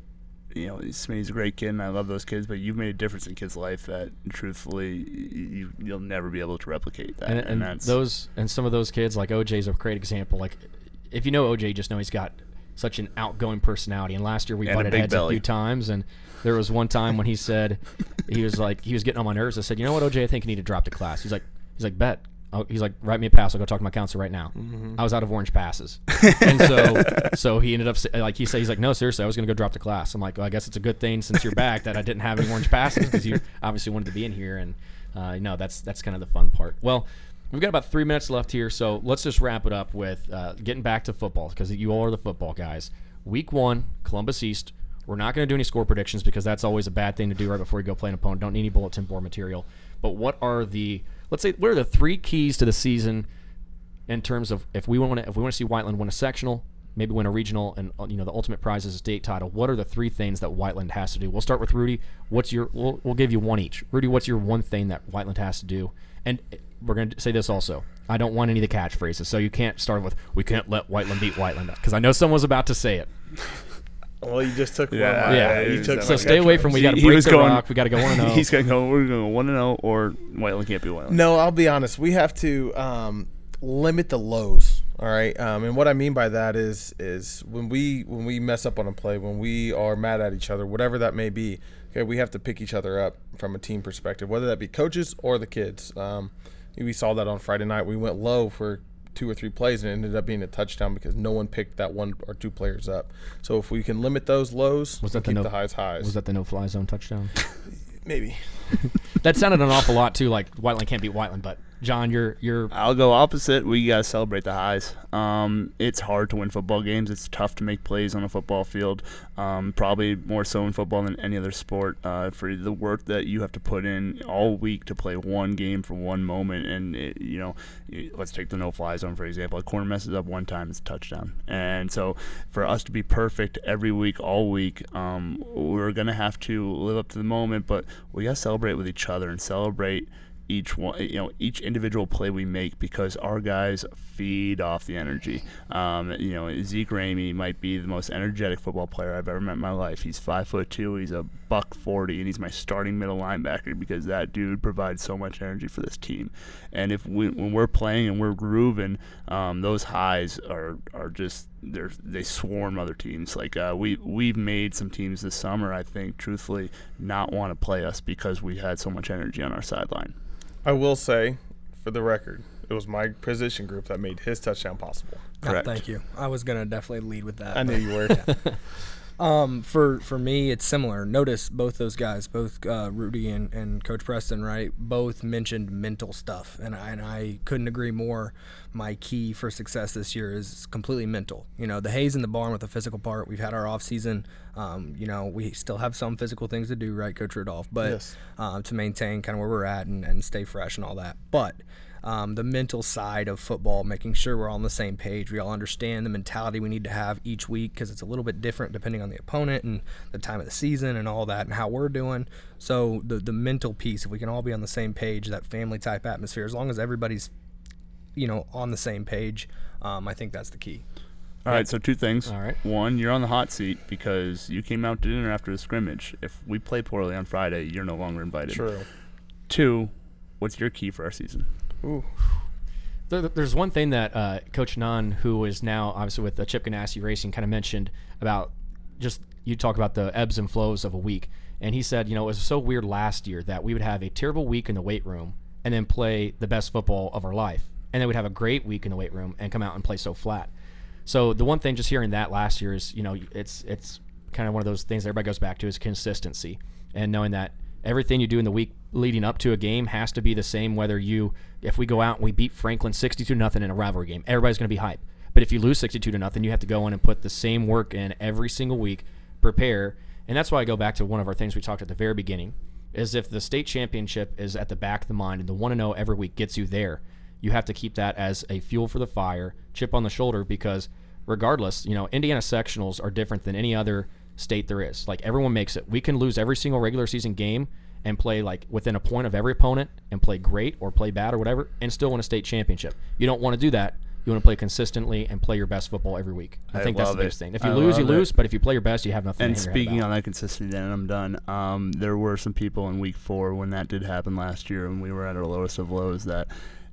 You know, Smitty's a great kid, and I love those kids. But you've made a difference in kids' life that, truthfully, you you'll never be able to replicate that. and, and that's those and some of those kids like OJ's a great example. Like if you know OJ, just know he's got such an outgoing personality. And last year we And a butted big heads a few times, and there was one time when he said he was like he was getting on my nerves. I said, you know what, OJ, I think you need to drop the class. He's like he's like bet. Oh, he's like, write me a pass. I'll go talk to my counselor right now. I was out of orange passes, and so so he ended up like he said he's like, no, seriously, I was gonna go drop the class. I'm like, well, I guess it's a good thing since you're back that I didn't have any orange passes because you obviously wanted to be in here, and uh, no, that's that's kind of the fun part. Well, we've got about three minutes left here, so let's just wrap it up with uh, getting back to football because you all are the football guys. Week one, Columbus East. We're not going to do any score predictions because that's always a bad thing to do right before you go play an opponent. Don't need any bulletin board material. But what are the let's say what are the three keys to the season in terms of if we want to if we want to see Whiteland win a sectional, maybe win a regional, and uh, you know the ultimate prize is a state title. What are the three things that Whiteland has to do? We'll start with Rudy. What's your? We'll, we'll give you one each. Rudy, what's your one thing that Whiteland has to do? And we're going to say this also. I don't want any of the catchphrases, so you can't start with "We can't let Whiteland beat Whiteland" because I know someone was about to say it. Well, you just took Yeah, one. of Yeah, you took So stay away from. We got to break the going- rock. We got to go one and He's gonna go. We're gonna go one and zero, or Whiteland can't be Whiteland. No, I'll be honest. We have to um, limit the lows. All right, um, and what I mean by that is is when we when we mess up on a play, when we are mad at each other, whatever that may be. Okay, we have to pick each other up from a team perspective, whether that be coaches or the kids. Um, we saw that on Friday night. We went low for two or three plays and it ended up being a touchdown because no one picked that one or two players up. So if we can limit those lows, Was that the keep no- the highs highs. Was that the no-fly zone touchdown? maybe? that sounded an awful lot too. Like Whiteland can't beat Whiteland, but John, you're you're I'll go opposite. We gotta celebrate the highs. Um, it's hard to win football games. It's tough to make plays on a football field. Um, probably more so in football than any other sport. Uh, for the work that you have to put in all week to play one game for one moment, and it, you know, let's take the no-fly zone for example. A corner messes up one time, it's a touchdown. And so, for us to be perfect every week, all week, um, we're gonna have to live up to the moment. But we gotta celebrate with each other and celebrate each one, you know, each individual play we make because our guys feed off the energy. Um, you know, Zeke Ramey might be the most energetic football player I've ever met in my life. He's five foot two. He's a buck forty, and he's my starting middle linebacker because that dude provides so much energy for this team. And if we, when we're playing and we're grooving, um, those highs are are just they swarm other teams. Like uh, we we've made some teams this summer, I think, truthfully, not want to play us because we had so much energy on our sideline. I will say, for the record, it was my position group that made his touchdown possible. Yeah, Correct. thank you. I was gonna definitely lead with that. I knew you were. Um, for for me, it's similar. Notice both those guys, both uh, Rudy and, and Coach Preston, right? Both mentioned mental stuff, and I, and I couldn't agree more. My key for success this year is completely mental. You know, the haze in the barn with the physical part. We've had our off season. Um, you know, we still have some physical things to do, right, Coach Rudolf? But Yes. uh, to maintain kind of where we're at and, and stay fresh and all that. But um, the mental side of football, making sure we're all on the same page. We all understand the mentality we need to have each week because it's a little bit different depending on the opponent and the time of the season and all that and how we're doing. So the the mental piece, if we can all be on the same page, that family type atmosphere, as long as everybody's you know on the same page, um, I think that's the key. All right, so two things. All right. One, you're on the hot seat because you came out to dinner after the scrimmage. If we play poorly on Friday, you're no longer invited. True. Two, what's your key for our season? Ooh. There, there's one thing that uh, Coach Nunn, who is now obviously with the Chip Ganassi Racing, kind of mentioned about just you talk about the ebbs and flows of a week, and he said, you know, it was so weird last year that we would have a terrible week in the weight room and then play the best football of our life, and then we'd have a great week in the weight room and come out and play so flat. So the one thing just hearing that last year is, you know, it's it's kind of one of those things that everybody goes back to is consistency and knowing that everything you do in the week leading up to a game has to be the same whether you if we go out and we beat Franklin 62 nothing in a rivalry game everybody's going to be hype but if you lose 62 to nothing you have to go in and put the same work in every single week prepare. And that's why I go back to one of our things we talked at the very beginning is if the state championship is at the back of the mind and the 1 0 every week gets you there you have to keep that as a fuel for the fire chip on the shoulder because regardless you know Indiana sectionals are different than any other state there is. Like everyone makes it. We can lose every single regular season game and play like within a point of every opponent and play great or play bad or whatever and still win a state championship. You don't want to do that. You want to play consistently and play your best football every week. I, I think that's the love it. biggest thing. If you I lose, you it. lose. But if you play your best, you have nothing. And to hang your head speaking on that consistency, and I'm done. Um, there were some people in week four when that did happen last year, and we were at our lowest of lows that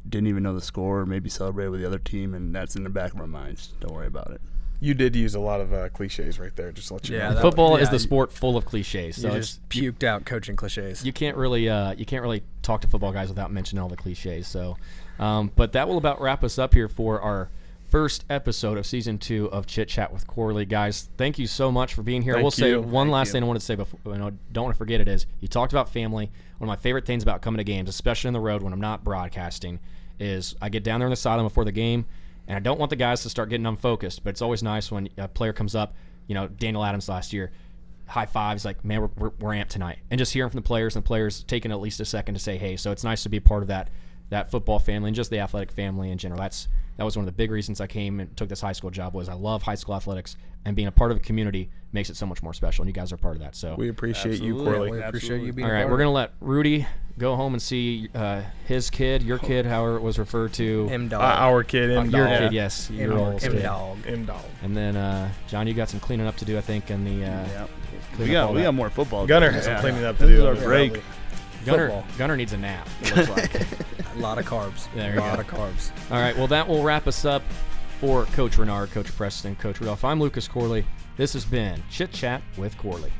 didn't even know the score, or maybe celebrated with the other team, and that's in the back of our minds. Don't worry about it. You did use a lot of uh, cliches right there, just to let you Yeah, know. that- football is yeah, the sport full of cliches. So you it's just puked out coaching cliches. you can't really uh, you can't really talk to football guys without mentioning all the cliches. So, um, but that will about wrap us up here for our first episode of season two of Chit Chat with Corley. Guys, thank you so much for being here. I Thank will say you. one Thank last you. thing I wanted to say before I don't want to forget it is you talked about family. One of my favorite things about coming to games, especially on the road when I'm not broadcasting, is I get down there in the sideline before the game, and I don't want the guys to start getting unfocused. But it's always nice when a player comes up. You know, Daniel Adams last year high fives like man we're, we're, we're amped tonight and just hearing from the players and the players taking at least a second to say hey so it's nice to be part of that that football family and just the athletic family in general that's that was one of the big reasons i came and took this high school job was i love high school athletics and being a part of a community makes it so much more special and you guys are part of that so We appreciate you, Absolutely. Corley. we appreciate Absolutely. you being all a right part we're gonna let rudy go home and see uh, his kid your kid however it was referred to it. M Uh, dog. our kid, Uh, M your dog. kid yes your M, old M kid. dog. M dog. and then uh, john you got some cleaning up to do i think in the uh, Yeah. We got we that. got more football. Gunnar to do. has some cleaning up to This do. is our break. probably. gunnar football. gunnar needs a nap it looks like A lot of carbs. There a lot go. of carbs. All right, well, that will wrap us up for Coach Ranard, Coach Preston, Coach Rudolf. I'm Lucas Corley. This has been Chit Chat with Corley.